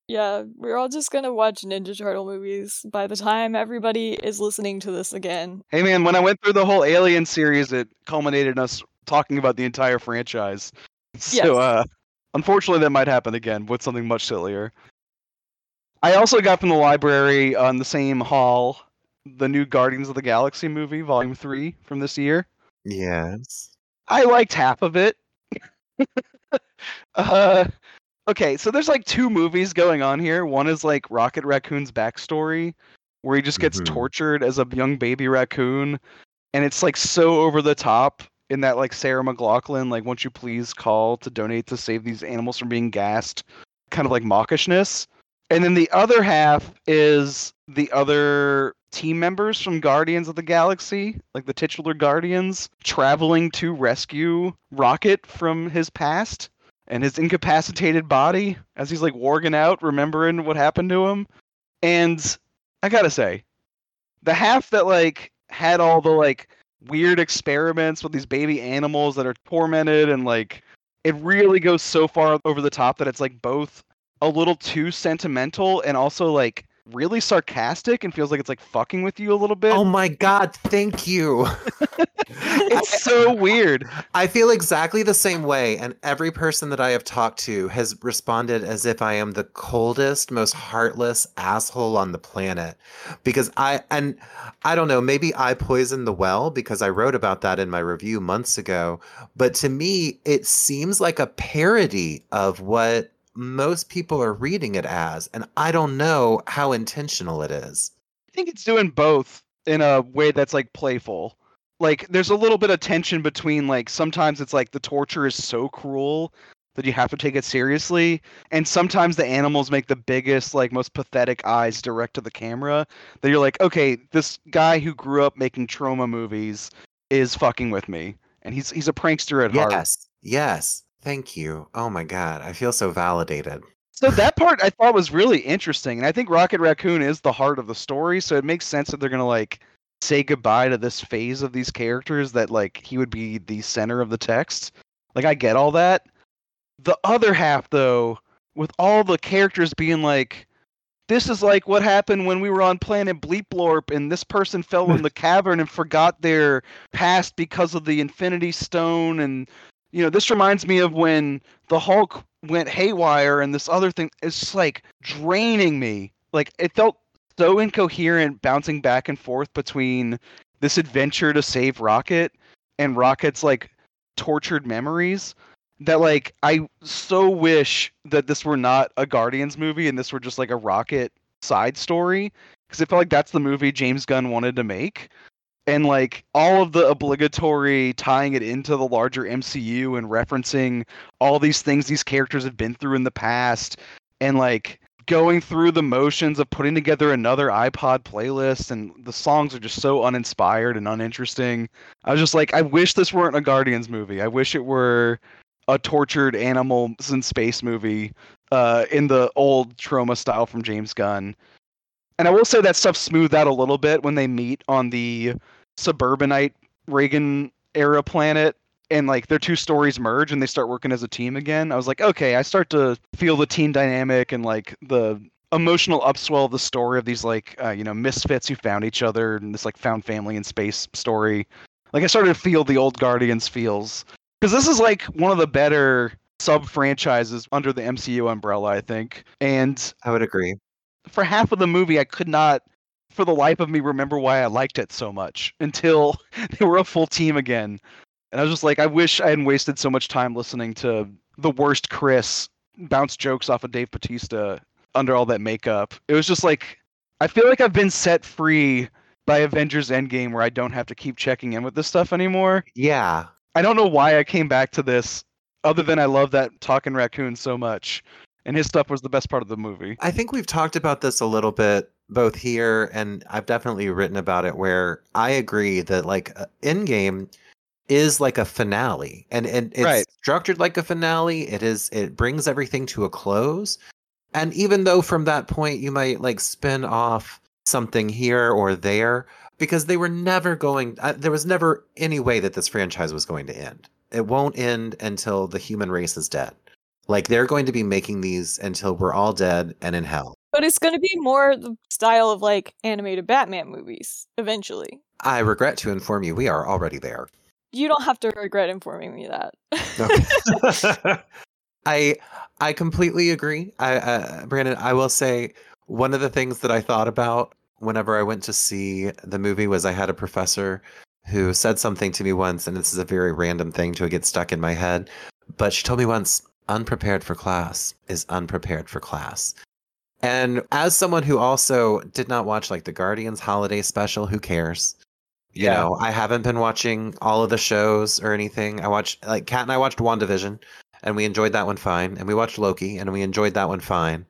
yeah, we're all just gonna watch Ninja Turtle movies by the time everybody is listening to this again. hey man, when I went through the whole Alien series, it culminated in us talking about the entire franchise. <laughs> So Yes. uh unfortunately that might happen again with something much sillier. I also got from the library on the same hall the new Guardians of the Galaxy movie, volume three from this year. Yes. I liked half of it. <laughs> uh, okay, so there's like two movies going on here. One is like Rocket Raccoon's backstory, where he just gets Mhm. tortured as a young baby raccoon, and it's like so over the top in that like Sarah McLachlan, like, won't you please call to donate to save these animals from being gassed, kind of like mawkishness. And then the other half is the other team members from Guardians of the Galaxy, like the titular Guardians, traveling to rescue Rocket from his past and his incapacitated body as he's like warging out, remembering what happened to him. And I gotta say, the half that like had all the like weird experiments with these baby animals that are tormented and like it really goes so far over the top that it's like both a little too sentimental and also like really sarcastic and feels like it's like fucking with you a little bit. Oh my god, thank you. <laughs> <laughs> it's so weird. I feel exactly the same way, and every person that I have talked to has responded as if I am the coldest, most heartless asshole on the planet. Because I, and I don't know, maybe I poisoned the well because I wrote about that in my review months ago. But to me, it seems like a parody of what most people are reading it as, and I don't know how intentional it is. I think it's doing both in a way that's like playful. Like there's a little bit of tension between like sometimes it's like the torture is so cruel that you have to take it seriously and sometimes the animals make the biggest like most pathetic eyes direct to the camera that you're like okay this guy who grew up making Troma movies is fucking with me and he's he's a prankster at heart Yes, yes. Thank you. Oh my god, I feel so validated. So that part I thought was really interesting, and I think Rocket Raccoon is the heart of the story. So it makes sense that they're gonna like say goodbye to this phase of these characters that like he would be the center of the text. Like I get all that. The other half though, with all the characters being like, this is like what happened when we were on planet Bleeplorp and this person fell in the <laughs> cavern and forgot their past because of the Infinity Stone and you know, this reminds me of when the Hulk went haywire and this other thing it's just like draining me. Like it felt so incoherent bouncing back and forth between this adventure to save Rocket and Rocket's like tortured memories that like I so wish that this were not a Guardians movie and this were just like a Rocket side story because it felt like that's the movie James Gunn wanted to make. And like all of the obligatory tying it into the larger MCU and referencing all these things these characters have been through in the past and like going through the motions of putting together another iPod playlist and the songs are just so uninspired and uninteresting. I was just like I wish this weren't a Guardians movie. I wish it were a tortured animals in space movie uh, in the old Troma style from James Gunn. And I will say that stuff smoothed out a little bit when they meet on the suburbanite Reagan era planet and like their two stories merge and they start working as a team again. I was like, okay, I start to feel the team dynamic and like the emotional upswell of the story of these like uh, you know misfits who found each other and this like found family in space story. Like I started to feel the old Guardians feels because this is like one of the better sub franchises under the MCU umbrella, I think. And I would agree. for half of the movie, I could not, for the life of me, remember why I liked it so much until <laughs> they were a full team again. And I was just like, I wish I hadn't wasted so much time listening to the worst Chris bounce jokes off of Dave Bautista under all that makeup. It was just like I feel like I've been set free by Avengers Endgame where I don't have to keep checking in with this stuff anymore. Yeah. I don't know why I came back to this other than I love that talking raccoon so much. And his stuff was the best part of the movie. I think we've talked about this a little bit both here and I've definitely written about it where I agree that like uh, Endgame is like a finale and, and it's Right. structured like a finale. It is it brings everything to a close. And even though from that point you might like spin off something here or there because they were never going uh, there was never any way that this franchise was going to end. It won't end until the human race is dead. Like they're going to be making these until we're all dead and in hell. But it's going to be more the style of like animated Batman movies eventually. I regret to inform you, we are already there. You don't have to regret informing me that. Okay. <laughs> <laughs> I I completely agree. I uh, Brandon, I will say one of the things that I thought about whenever I went to see the movie was I had a professor who said something to me once, and this is a very random thing to get stuck in my head. But she told me once, unprepared for class is unprepared for class. And as someone who also did not watch like the Guardians holiday special, who cares? You Yeah. know, I haven't been watching all of the shows or anything. I watched like Kat and I watched WandaVision and we enjoyed that one fine. And we watched Loki and we enjoyed that one fine.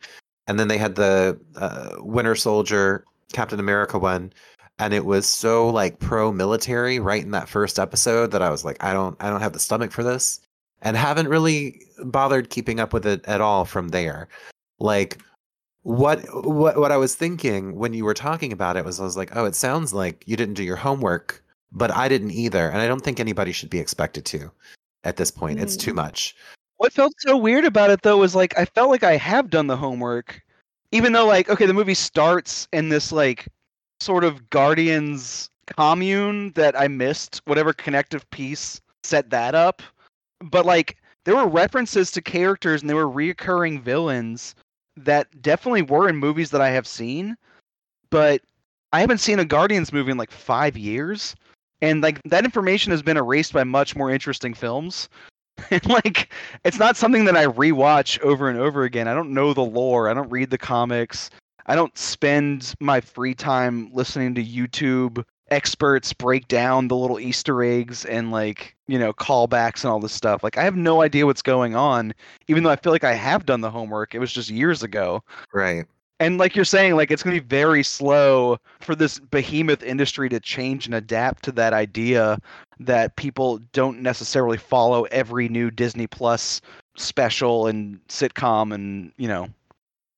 And then they had the uh, Winter Soldier, Captain America one, and it was so like pro military right in that first episode that I was like, I don't, I don't have the stomach for this, and haven't really bothered keeping up with it at all from there. Like, what, what, what I was thinking when you were talking about it was, I was like, oh, it sounds like you didn't do your homework, but I didn't either, and I don't think anybody should be expected to at this point. It's too Mm. much. What felt so weird about it though was like I felt like I have done the homework, even though like okay the movie starts in this like sort of Guardians commune that I missed whatever connective piece set that up, but like there were references to characters and there were reoccurring villains that definitely were in movies that I have seen, but I haven't seen a Guardians movie in like five years. And like that information has been erased by much more interesting films. <laughs> and like it's not something that I rewatch over and over again. I don't know the lore. I don't read the comics. I don't spend my free time listening to YouTube experts break down the little Easter eggs and like, you know, callbacks and all this stuff. Like I have no idea what's going on, even though I feel like I have done the homework. It was just years ago. Right. And like you're saying, like it's gonna be very slow for this behemoth industry to change and adapt to that idea that people don't necessarily follow every new Disney Plus special and sitcom and you know.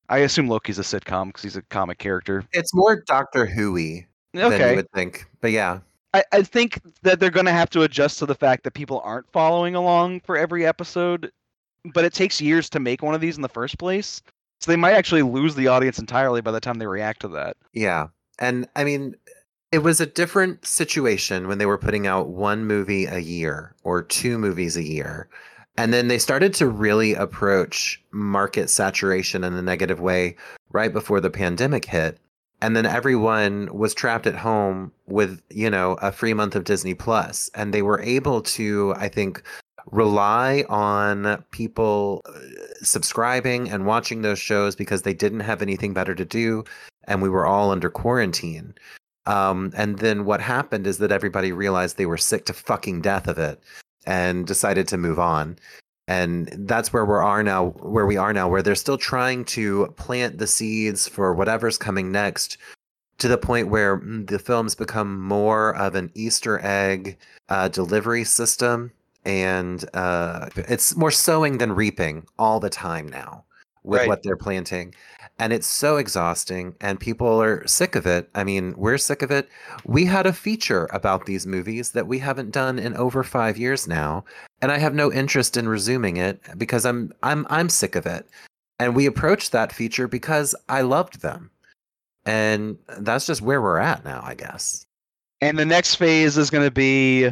I assume Loki's a sitcom because he's a comic character. It's more Doctor Who-y than you Okay, would think. But yeah. I, I think that they're going to have to adjust to the fact that people aren't following along for every episode, but it takes years to make one of these in the first place. So they might actually lose the audience entirely by the time they react to that. Yeah. And I mean, it was a different situation when they were putting out one movie a year or two movies a year. And then they started to really approach market saturation in a negative way right before the pandemic hit. And then everyone was trapped at home with, you know, a free month of Disney And they were able to, I think, rely on people uh, subscribing and watching those shows because they didn't have anything better to do and we were all under quarantine. Um, and then what happened is that everybody realized they were sick to fucking death of it and decided to move on. And that's where we are now, where we are now, where they're still trying to plant the seeds for whatever's coming next to the point where mm, the films become more of an Easter egg uh, delivery system. And uh, it's more sowing than reaping all the time now with Right. what they're planting and it's so exhausting and people are sick of it. I mean we're sick of it. We had a feature about these movies that we haven't done in over 5 years now and i have no interest in resuming it because i'm i'm i'm sick of it. And we approached that feature because i loved them. And that's just where we're at now i guess. And the next phase is going to be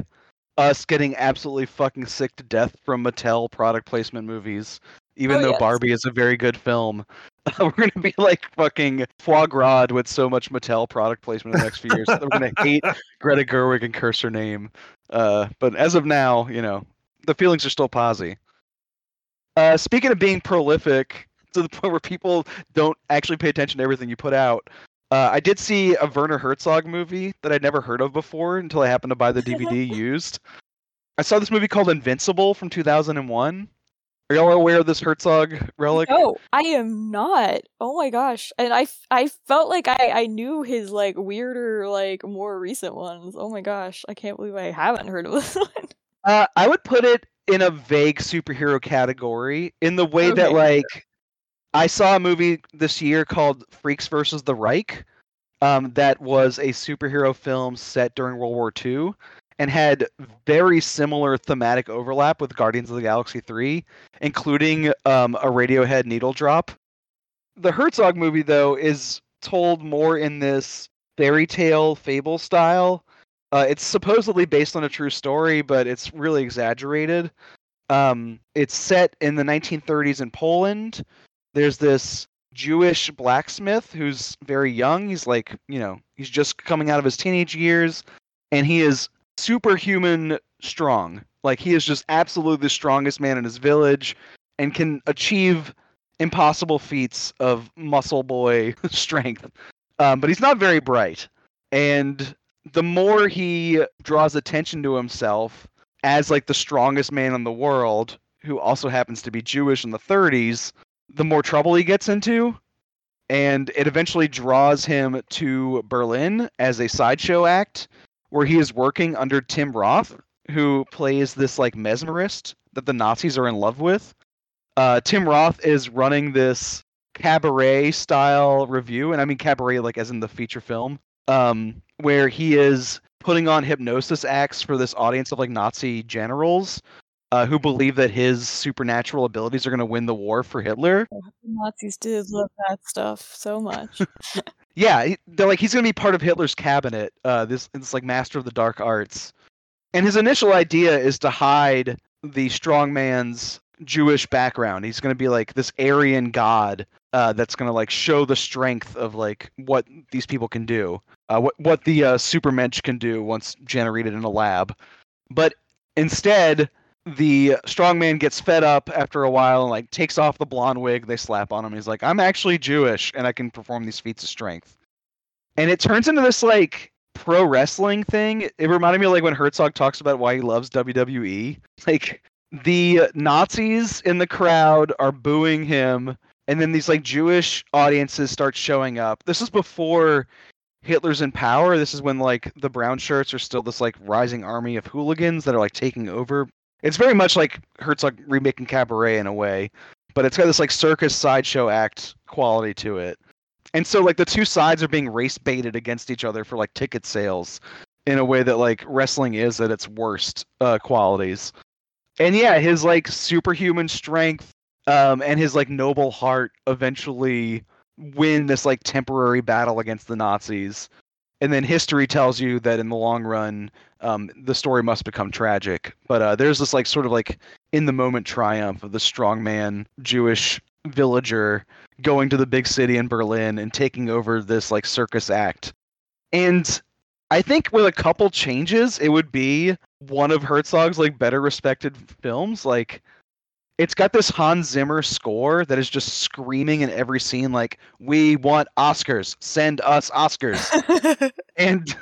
us getting absolutely fucking sick to death from Mattel product placement movies. Even Oh, though yes. Barbie is a very good film, <laughs> we're going to be like fucking foie gras with so much Mattel product placement in the next few years. that we're going <laughs> to hate Greta Gerwig and curse her name. Uh, but as of now, you know, the feelings are still posy. Uh, speaking of being prolific to the <laughs> point where people don't actually pay attention to everything you put out, uh, I did see a Werner Herzog movie that I'd never heard of before until I happened to buy the DVD used. I saw this movie called Invincible from 2001. Are y'all aware of this Herzog relic? No, I am not. Oh my gosh. And I, I felt like I, I knew his like weirder, like more recent ones. Oh my gosh. I can't believe I haven't heard of <laughs> this one. Uh, I would put it in a vague superhero category in the way that like I saw a movie this year called Freaks versus the Reich. Um, that was a superhero film set during World War II and had very similar thematic overlap with Guardians of the Galaxy 3, including um, a Radiohead needle drop. The Herzog movie, though, is told more in this fairy tale fable style. Uh, it's supposedly based on a true story, but it's really exaggerated. Um, it's set in the 1930s in Poland. There's this Jewish blacksmith who's very young. He's like, you know, he's just coming out of his teenage years, and he is superhuman strong. Like he is just absolutely the strongest man in his village, and can achieve impossible feats of muscle boy <laughs> strength. Um, but he's not very bright, and the more he draws attention to himself as like the strongest man in the world, who also happens to be Jewish in the 30s, the more trouble he gets into. And it eventually draws him to Berlin as a sideshow act where he is working under Tim Roth, who plays this like mesmerist that the Nazis are in love with. Uh, Tim Roth is running this cabaret style review, and I mean cabaret like as in the feature film, um, where he is putting on hypnosis acts for this audience of like Nazi generals uh, who believe that his supernatural abilities are going to win the war for Hitler. The Nazis did love that stuff so much. <laughs> Yeah, they're like he's going to be part of Hitler's cabinet. Uh, this this like master of the dark arts, and his initial idea is to hide the strongman's Jewish background. He's going to be like this Aryan god uh, that's going to like show the strength of like what these people can do, uh, what what the uh, supermensch can do once generated in a lab. But instead, the strongman gets fed up after a while and like takes off the blonde wig they slap on him. He's like, "I'm actually Jewish and I can perform these feats of strength." And it turns into this like pro wrestling thing. It reminded me of like when Herzog talks about why he loves WWE. Like the Nazis in the crowd are booing him and then these like Jewish audiences start showing up. This is before Hitler's in power. This is when like the brown shirts are still this like rising army of hooligans that are like taking over. It's very much like Herzog remaking Cabaret in a way, but it's got this like circus sideshow act quality to it. And so like the two sides are being race baited against each other for like ticket sales in a way that like wrestling is at its worst uh, qualities. And yeah, his like superhuman strength um, and his like noble heart eventually win this like temporary battle against the Nazis. And then history tells you that in the long run, um, the story must become tragic. But uh, there's this like sort of like in the moment triumph of the strongman Jewish villager going to the big city in Berlin and taking over this like circus act. And I think with a couple changes, it would be one of Herzog's like better respected films. Like it's got this Hans Zimmer score that is just screaming in every scene like we want Oscars, send us Oscars. <laughs> and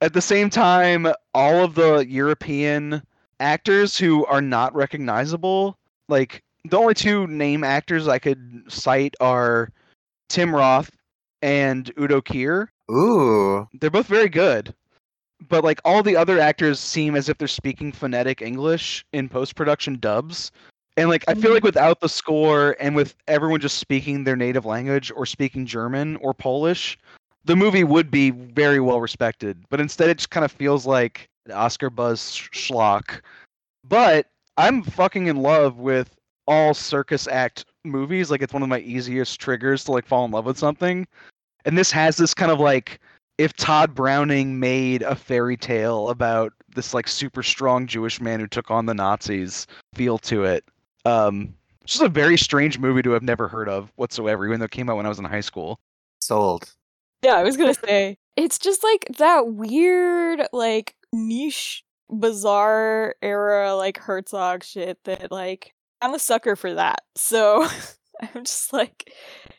at the same time all of the European actors who are not recognizable, like the only two name actors I could cite are Tim Roth and Udo Kier Ooh. they're both very good but like all the other actors seem as if they're speaking phonetic english in post-production dubs and like i feel like without the score and with everyone just speaking their native language or speaking german or polish the movie would be very well respected but instead it just kind of feels like an oscar buzz schlock but i'm fucking in love with all circus act movies like it's one of my easiest triggers to like fall in love with something and this has this kind of like if Tod Browning made a fairy tale about this like super strong Jewish man who took on the Nazis feel to it. Um, it's just a very strange movie to have never heard of whatsoever, even though it came out when I was in high school. Sold. Yeah, I was gonna say it's just like that weird, like niche, bizarre era, like Herzog shit that like I'm a sucker for that. So <laughs> I'm just like,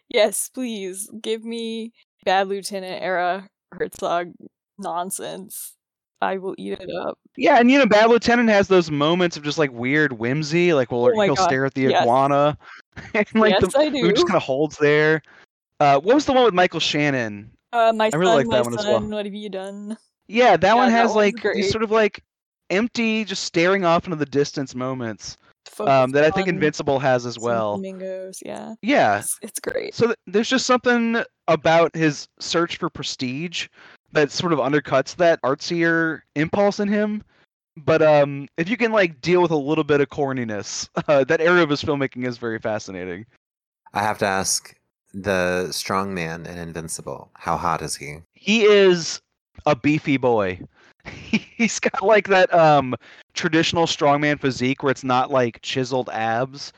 yes, please give me Bad Lieutenant era Herzog nonsense. I will eat it up. Yeah, and you know, Bad Lieutenant has those moments of just like weird whimsy, like well, Oh he'll God, stare at the yes. iguana, <laughs> and like yes, the I movie just kind of holds there. Uh, what was the one with Michael Shannon? Uh, my I son, really like my that one as well. son, what have you done? Yeah, that Yeah, one that has one's like great. these sort of like empty, just staring off into the distance moments Focus um, that I think on Invincible has as some well. Flamingos, yeah. Yeah, It's, it's great. so th- there's just something about his search for prestige that sort of undercuts that artsier impulse in him. But um, if you can like deal with a little bit of corniness, <laughs> uh, that area of his filmmaking is very fascinating. I have to ask the strong man and Invincible. How hot is he? He is a beefy boy. <laughs> He's got like that um traditional strongman physique where it's not like chiseled abs.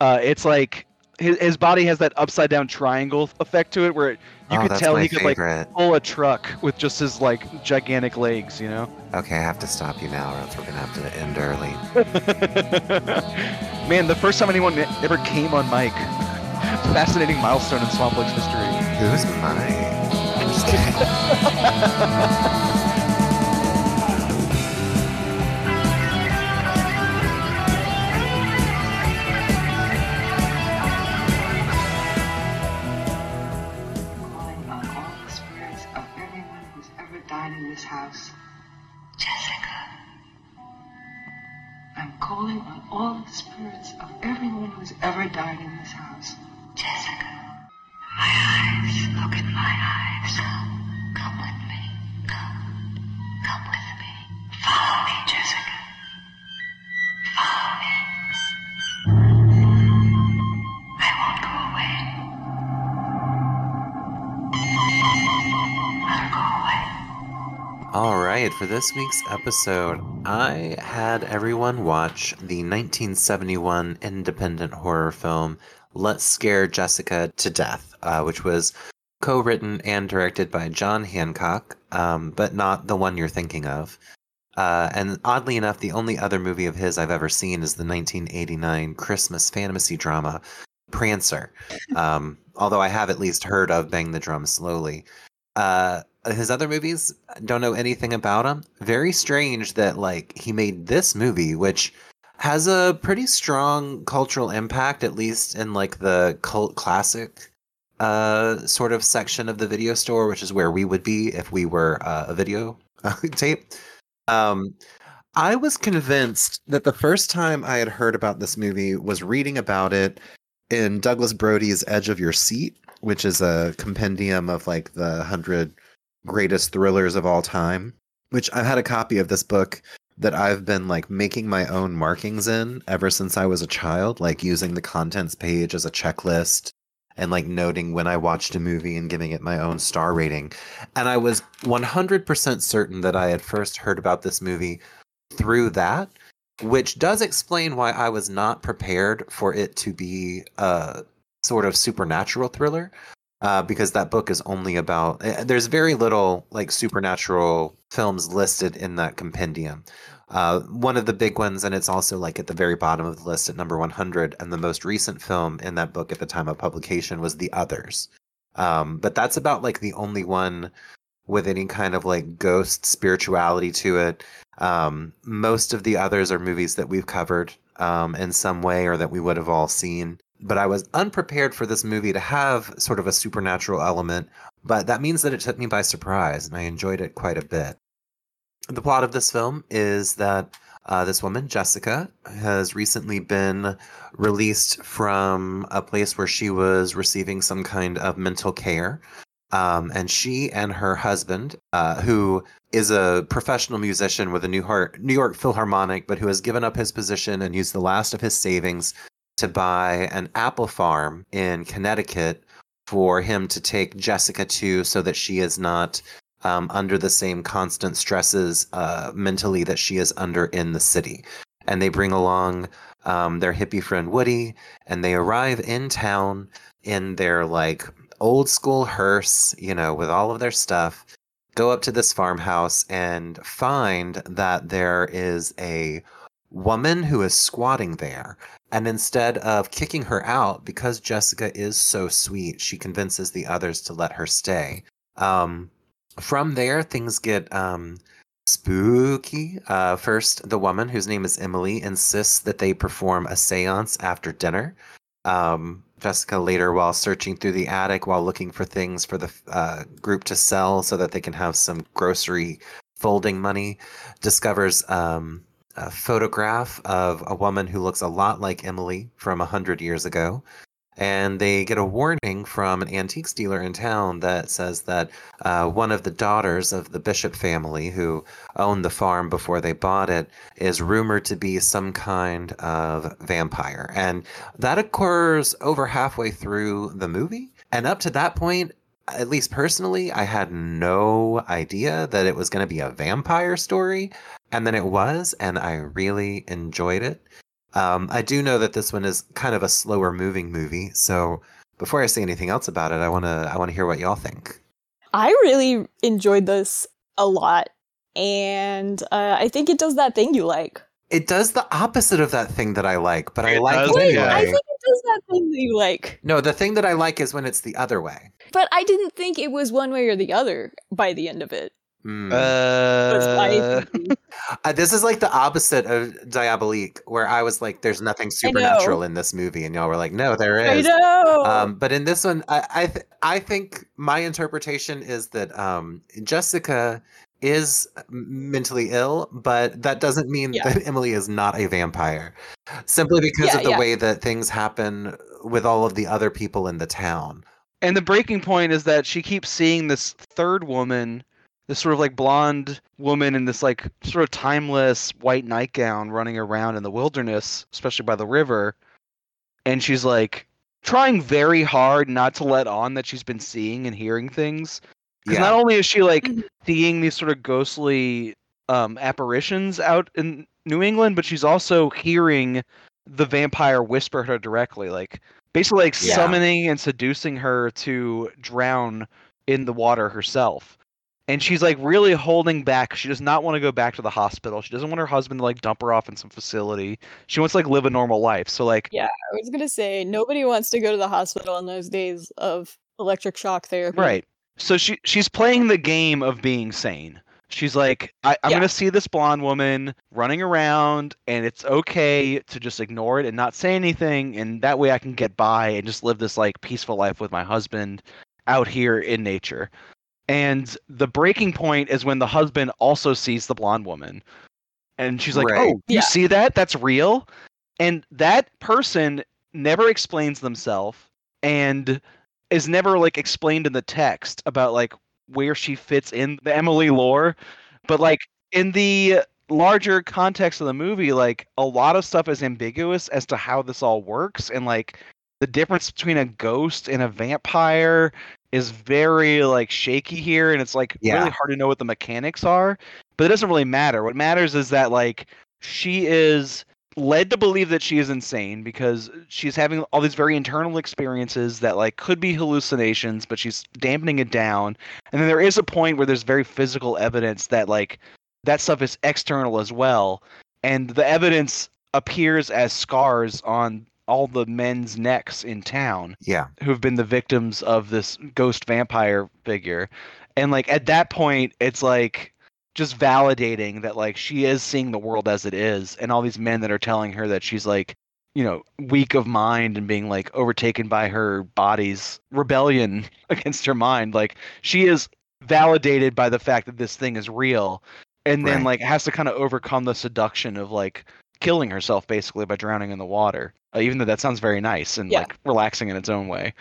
Uh, it's like his, his body has that upside down triangle effect to it where it, you oh, could tell he could like pull a truck with just his like gigantic legs, you know? Okay, I have to stop you now, or else we're gonna have to end early. <laughs> Man, the first time anyone ever came on mic. Fascinating milestone in Swampflix's history. I'm calling on all the spirits of everyone who's mine? I'm just kidding. calling on all the spirits of everyone who's ever died in this house. Jessica. My eyes. Look in my eyes. Come with me. Come. Come with me. Follow me, Jessica. Follow me. I won't go away. I'll. All right, for this week's episode, I had everyone watch the 1971 independent horror film Let's Scare Jessica to Death, uh, which was co written and directed by John Hancock, um, but not the one you're thinking of. Uh, and oddly enough, the only other movie of his I've ever seen is the 1989 Christmas fantasy drama Prancer. Um, although I have at least heard of Bang the Drum Slowly. Uh, his other movies don't know anything about him. Very strange that like he made this movie, which has a pretty strong cultural impact, at least in like the cult classic uh sort of section of the video store, which is where we would be if we were uh, a video <laughs> tape. Um, I was convinced that the first time I had heard about this movie was reading about it in Douglas Brody's Edge of Your Seat, which is a compendium of like the hundred greatest thrillers of all time. Which I've had a copy of this book that I've been like making my own markings in ever since I was a child, like using the contents page as a checklist and like noting when I watched a movie and giving it my own star rating. And I was 100% certain that I had first heard about this movie through that, which does explain why I was not prepared for it to be a sort of supernatural thriller. Uh, because that book is only about eh, there's very little like supernatural films listed in that compendium. Uh, one of the big ones and it's also like at the very bottom of the list at number 100 and the most recent film in that book at the time of publication was the others. Um, but that's about like the only one with any kind of like ghost spirituality to it. Um, most of the others are movies that we've covered um, in some way or that we would have all seen but I was unprepared for this movie to have sort of a supernatural element, but that means that it took me by surprise and I enjoyed it quite a bit. The plot of this film is that uh, this woman, Jessica, has recently been released from a place where she was receiving some kind of mental care. Um, and she and her husband, uh, who is a professional musician with a New, New York Philharmonic, but who has given up his position and used the last of his savings to buy an apple farm in Connecticut for him to take Jessica to so that she is not um, under the same constant stresses uh, mentally that she is under in the city. And they bring along um, their hippie friend Woody, and they arrive in town in their like old school hearse, you know, with all of their stuff, go up to this farmhouse and find that there is a woman who is squatting there. And instead of kicking her out, because Jessica is so sweet, she convinces the others to let her stay. Um, from there, things get um, spooky. Uh, first, the woman, whose name is Emily, insists that they perform a seance after dinner. Um, Jessica later, while searching through the attic while looking for things for the uh, group to sell so that they can have some grocery folding money, discovers um, a photograph of a woman who looks a lot like Emily from a hundred years ago. And they get a warning from an antiques dealer in town that says that uh, one of the daughters of the Bishop family, who owned the farm before they bought it, is rumored to be some kind of vampire. And that occurs over halfway through the movie. And up to that point, at least personally, I had no idea that it was going to be a vampire story. And then it was, and I really enjoyed it. Um, I do know that this one is kind of a slower moving movie. So before I say anything else about it, I want to I want to hear what y'all think. I really enjoyed this a lot, and uh, I think it does that thing you like. It does the opposite of that thing that I like, but I like does, it anyway. yeah. I think it does that thing that you like, No, the thing that I like is when it's the other way. but I didn't think it was one way or the other by the end of it. Because I <laughs> Uh, Uh, this is like the opposite of Diabolique, where I was like, "There's nothing supernatural in this movie," and y'all were like, "No, there is." I know. Um, but in this one, I I, th- I think my interpretation is that um, Jessica is mentally ill, but that doesn't mean Yeah. that Emily is not a vampire. Simply because Yeah, of the yeah. way that things happen with all of the other people in the town. and the breaking point is that she keeps seeing this third woman, this sort of like blonde woman in this like sort of timeless white nightgown running around in the wilderness, especially by the river. And she's like trying very hard not to let on that she's been seeing and hearing things. Because Yeah. not only is she like Mhm. seeing these sort of ghostly um, apparitions out in New England, but she's also hearing the vampire whisper her directly, like basically like Yeah. summoning and seducing her to drown in the water herself. And she's like really holding back. She does not want to go back to the hospital. She doesn't want her husband to like dump her off in some facility. She wants to like live a normal life. So like Yeah, I was gonna say nobody wants to go to the hospital in those days of electric shock therapy. Right. So she she's playing the game of being sane. She's like, I, I'm Yeah. gonna see this blonde woman running around, and it's okay to just ignore it and not say anything, and that way I can get by and just live this like peaceful life with my husband out here in nature. And the breaking point is when the husband also sees the blonde woman, and she's like, Right. "Oh, you Yeah. see that? That's real." And that person never explains themselves, and is never like explained in the text about like where she fits in the Emily lore, but like in the larger context of the movie, like a lot of stuff is ambiguous as to how this all works, and like the difference between a ghost and a vampire is very like shaky here, and it's like Yeah. really hard to know what the mechanics are. But it doesn't really matter. What matters is that like she is led to believe that she is insane because she's having all these very internal experiences that like could be hallucinations but she's dampening it down and then there is a point where there's very physical evidence that like that stuff is external as well and the evidence appears as scars on all the men's necks in town Yeah. who've been the victims of this ghost vampire figure. And like at that point it's like just validating that like she is seeing the world as it is and all these men that are telling her that she's like you know weak of mind and being like overtaken by her body's rebellion <laughs> against her mind like she is validated by the fact that this thing is real and then Right. like has to kind of overcome the seduction of like killing herself basically by drowning in the water uh, even though that sounds very nice and Yeah. like relaxing in its own way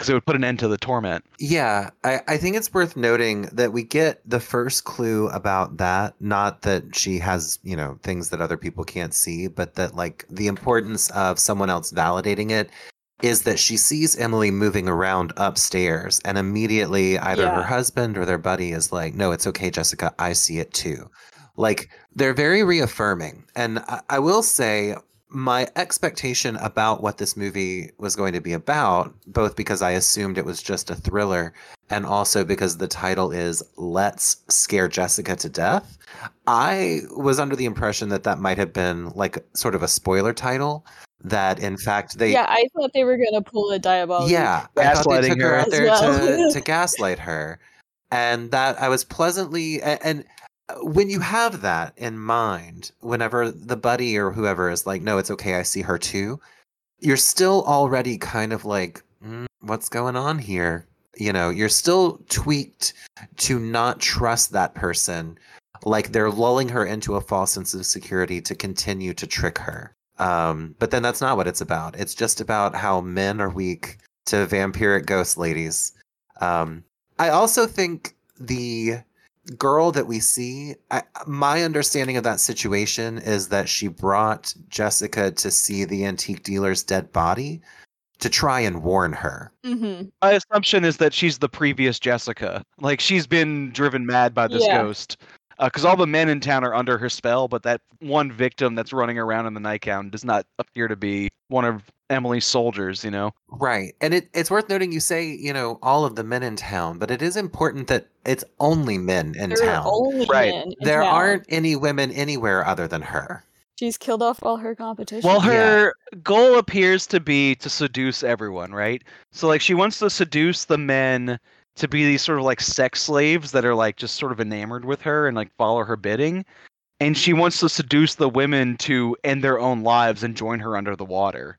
because it would put an end to the torment Yeah, I, I think it's worth noting that we get the first clue about that. Not that she has, you know, things that other people can't see, but that like the importance of someone else validating it is that she sees Emily moving around upstairs and immediately either her husband or their buddy is like, no, it's okay, Jessica, I see it too. Like they're very reaffirming. And I, I will say, my expectation about what this movie was going to be about, both because I assumed it was just a thriller and also because the title is Let's Scare Jessica to Death. I was under the impression that that might have been like sort of a spoiler title. That in fact they yeah, I thought they were gonna pull a Diabolique. yeah, I thought they Gaslighting took her her. out there well. to, to gaslight her. And that I was pleasantly and, and when you have that in mind, whenever the buddy or whoever is like, no, it's okay, I see her too, you're still already kind of like, "Mm, what's going on here? You know, you're still tweaked to not trust that person. Like they're lulling her into a false sense of security to continue to trick her. Um, but then that's not what it's about. It's just about how men are weak to vampiric ghost ladies. Um, I also think the girl that we see, I, my understanding of that situation is that she brought Jessica to see the antique dealer's dead body to try and warn her. hmm My assumption is that she's the previous Jessica. Like she's been driven mad by this Yeah. ghost. Because all the men in town are under her spell, but that one victim that's running around in the nightgown does not appear to be one of Emily's soldiers. You know. Right. And it, it's worth noting you say, you know, all of the men in town, but it is important that it's only men in There town. only Right. men in there town. aren't any women anywhere other than her. She's killed off all her competition. Well, Yeah. her goal appears to be to seduce everyone, right? So like she wants to seduce the men to be these sort of like sex slaves that are like just sort of enamored with her and like follow her bidding. And she wants to seduce the women to end their own lives and join her under the water.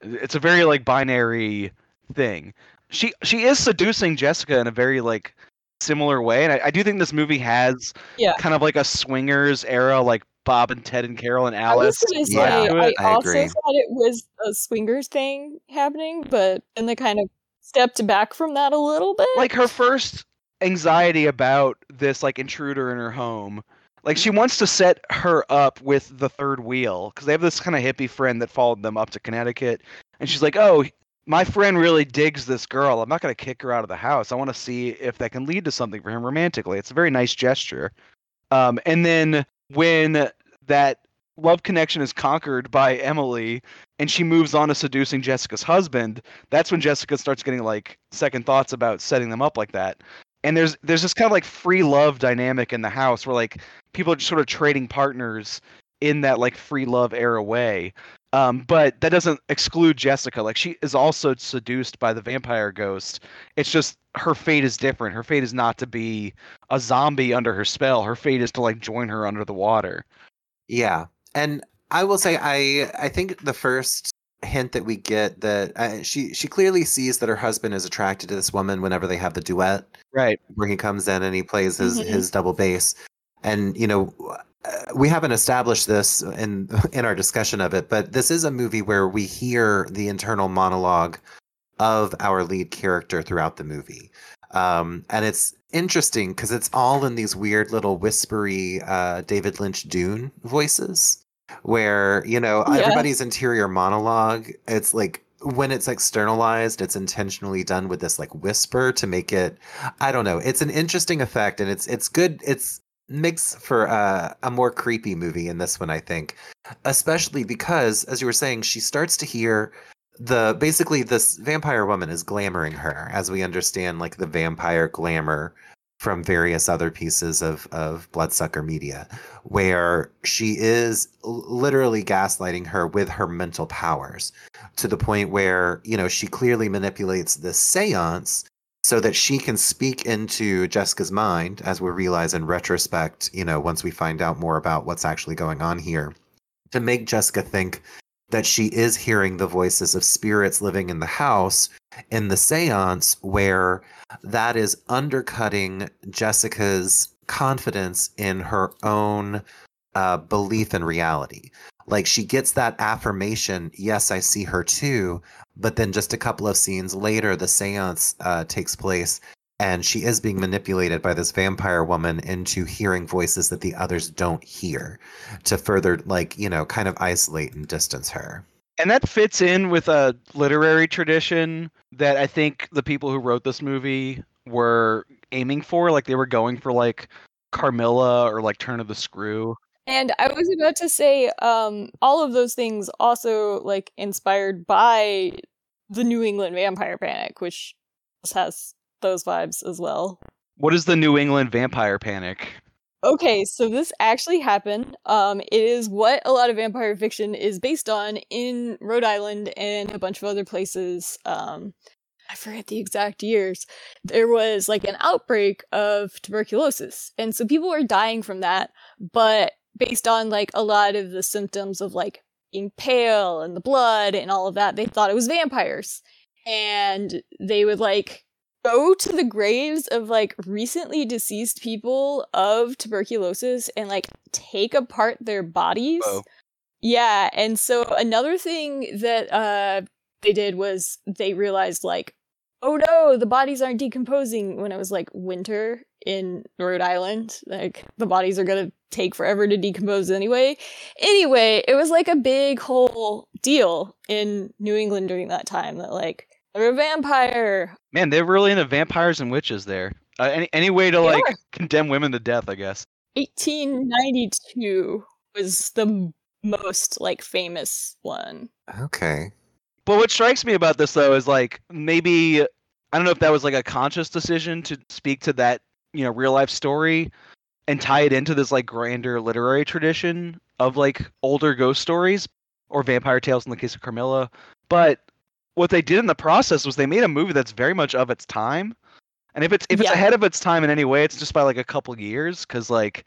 It's a very like binary thing. She she is seducing Jessica in a very like similar way, and I, I do think this movie has Yeah. kind of like a swingers era, like Bob and Ted and Carol and Alice. I was Alice. gonna say, Yeah, I, I also agree. thought it was a swingers thing happening, but then they kind of stepped back from that a little bit. like her first anxiety about this like intruder in her home like she wants to set her up with the third wheel because they have this kind of hippie friend that followed them up to connecticut and she's like oh my friend really digs this girl. I'm not going to kick her out of the house. I want to see if that can lead to something for him romantically. It's a very nice gesture. Um, and then when that love connection is conquered by emily and she moves on to seducing jessica's husband that's when Jessica starts getting like second thoughts about setting them up like that. And there's there's this kind of like free love dynamic in the house where like people are just sort of trading partners in that like free love era way. Um, but that doesn't exclude Jessica. Like she is also seduced by the vampire ghost. It's just her fate is different. Her fate is not to be a zombie under her spell. Her fate is to like join her under the water. Yeah. And I will say I I think the first hint that we get that uh, she she clearly sees that her husband is attracted to this woman whenever they have the duet Right. where he comes in and he plays his Mhm. his double bass and you know uh, we haven't established this in <laughs> in our discussion of it but this is a movie where we hear the internal monologue of our lead character throughout the movie um and it's interesting because it's all in these weird little whispery uh david lynch dune voices where you know Yeah. everybody's interior monologue it's like when it's externalized it's intentionally done with this like whisper to make it i don't know it's an interesting effect and it's it's good it's makes for uh, a more creepy movie in this one i think especially because as you were saying she starts to hear the basically this vampire woman is glamoring her as we understand like the vampire glamour from various other pieces of of bloodsucker media where she is literally gaslighting her with her mental powers to the point where you know she clearly manipulates this seance so that she can speak into Jessica's mind as we realize in retrospect you know once we find out more about what's actually going on here to make Jessica think that she is hearing the voices of spirits living in the house in the seance where that is undercutting Jessica's confidence in her own uh, belief in reality. Like she gets that affirmation, yes, I see her too. But then just a couple of scenes later, the seance uh, takes place and she is being manipulated by this vampire woman into hearing voices that the others don't hear to further, like, you know, kind of isolate and distance her. And that fits in with a literary tradition that I think the people who wrote this movie were aiming for. Like they were going for like Carmilla or like Turn of the Screw. And I was about to say, um, all of those things also like inspired by the New England Vampire Panic, which has those vibes as well. What is the New England vampire panic? Okay, so this actually happened. Um, it is what a lot of vampire fiction is based on in Rhode Island and a bunch of other places. Um, I forget the exact years. There was like an outbreak of tuberculosis, and so people were dying from that. But based on like a lot of the symptoms of like being pale and the blood and all of that, they thought it was vampires, and they would like go to the graves of like recently deceased people of tuberculosis and like take apart their bodies. Whoa. Yeah, and so another thing that uh they did was they realized like oh no, the bodies aren't decomposing when it was like winter in Rhode Island. Like the bodies are going to take forever to decompose anyway. Anyway, it was like a big whole deal in New England during that time that like they're a vampire. Man, they're really into vampires and witches there. Uh, any any way to They like are. condemn women to death, I guess. 1892 was the most like famous one. Okay. But what strikes me about this though is like maybe I don't know if that was like a conscious decision to speak to that, you know, real life story and tie it into this like grander literary tradition of like older ghost stories or vampire tales in the case of Carmilla. But what they did in the process was they made a movie that's very much of its time. And if it's if it's Yeah. ahead of its time in any way, it's just by like a couple years cuz like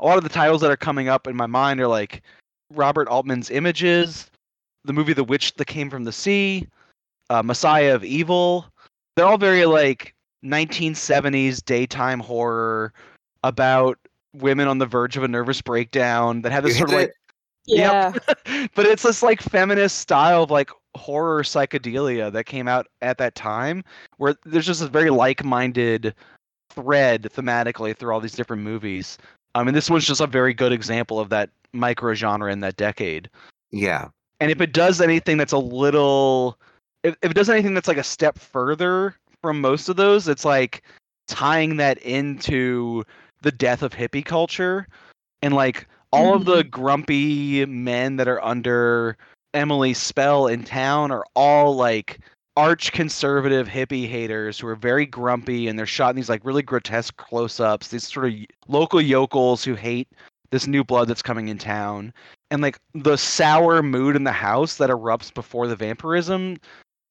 a lot of the titles that are coming up in my mind are like Robert Altman's Images, the movie The Witch That Came from the Sea, uh, Messiah of Evil. They're all very like 1970s daytime horror about women on the verge of a nervous breakdown that have this sort of like Yeah. Yep. <laughs> but it's this like feminist style of like horror psychedelia that came out at that time where there's just a very like-minded thread thematically through all these different movies. Um, and this was just a very good example of that micro genre in that decade. Yeah. and if it does anything that's a little if, if it does anything that's like a step further from most of those it's like tying that into the death of hippie culture. And like all of the grumpy men that are under emily's spell in town are all like arch conservative hippie haters who are very grumpy and they're shot in these like really grotesque close-ups these sort of local yokels who hate this new blood that's coming in town. And like the sour mood in the house that erupts before the vampirism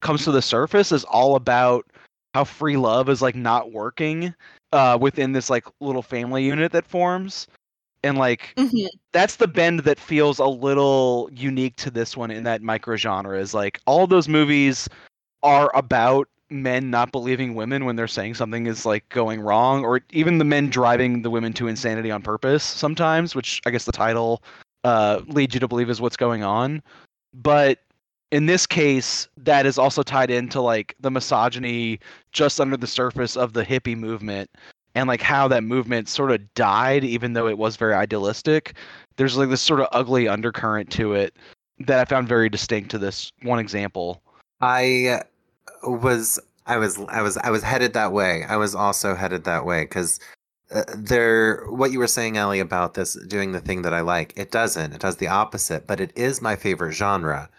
comes to the surface is all about how free love is like not working uh, within this like little family unit that forms and like Mhm. that's the bend that feels a little unique to this one in that micro genre is like all those movies are about men not believing women when they're saying something is like going wrong or even the men driving the women to insanity on purpose sometimes which i guess the title uh, leads you to believe is what's going on but in this case that is also tied into like the misogyny just under the surface of the hippie movement and like how that movement sort of died even though it was very idealistic there's like this sort of ugly undercurrent to it that i found very distinct to this one example I was I was I was I was headed that way. I was also headed that way because uh, there what you were saying Alli about this doing the thing that I like. It doesn't. It does the opposite, but it is my favorite genre.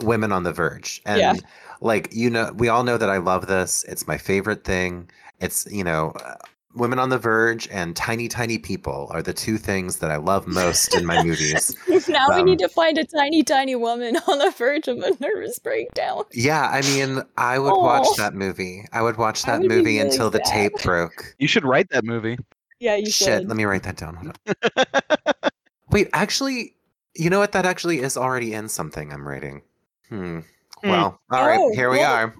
Women on the Verge. And Yeah. like you know we all know that I love this. It's my favorite thing. It's you know uh, Women on the Verge and Tiny Tiny People are the two things that I love most in my movies. <laughs> now we Um, need to find a tiny, tiny woman on the verge of a nervous breakdown. Yeah, I mean, I would watch that movie. I would watch that would movie really until the tape broke. you should write that movie Yeah, you Shit, should. let me write that down. Hold on. <laughs> Wait, actually, you know what? That actually is already in something I'm writing. Hmm. Hmm. Well, all right, Oh, here we well.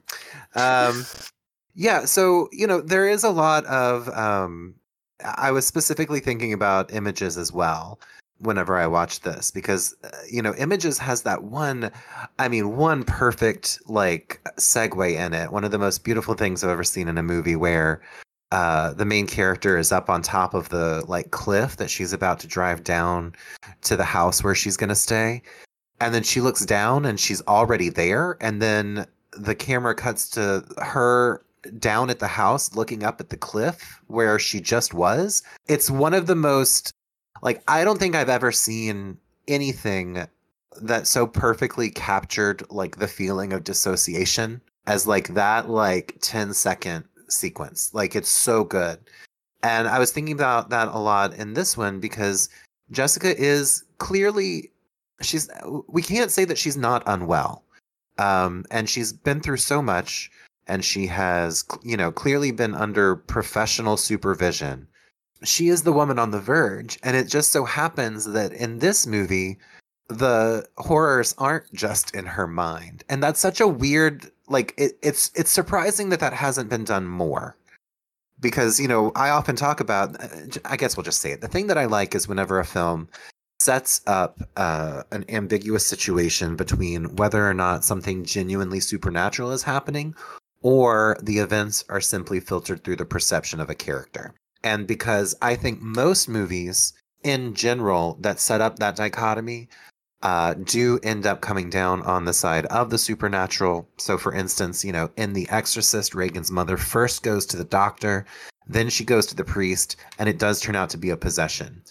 are. Um, <laughs> yeah, so you know, there is a lot of. Um, I was specifically thinking about images as well whenever I watched this because uh, you know, images has that one. I mean, one perfect like segue in it. One of the most beautiful things I've ever seen in a movie where uh, the main character is up on top of the like cliff that she's about to drive down to the house where she's going to stay and then she looks down and she's already there and then the camera cuts to her down at the house looking up at the cliff where she just was it's one of the most like i don't think i've ever seen anything that so perfectly captured like the feeling of dissociation as like that like 10 second sequence. Like it's so good. And I was thinking about that a lot in this one because Jessica is clearly she's we can't say that she's not unwell. Um and she's been through so much and she has you know clearly been under professional supervision. She is the woman on the verge and it just so happens that in this movie the horrors aren't just in her mind. And that's such a weird like it, it's it's surprising that that hasn't been done more because you know i often talk about i guess we'll just say it the thing that i like is whenever a film sets up uh, an ambiguous situation between whether or not something genuinely supernatural is happening or the events are simply filtered through the perception of a character and because i think most movies in general that set up that dichotomy uh, do end up coming down on the side of the supernatural. So, for instance, you know, in The Exorcist, Regan's mother first goes to the doctor, then she goes to the priest, and it does turn out to be a possession.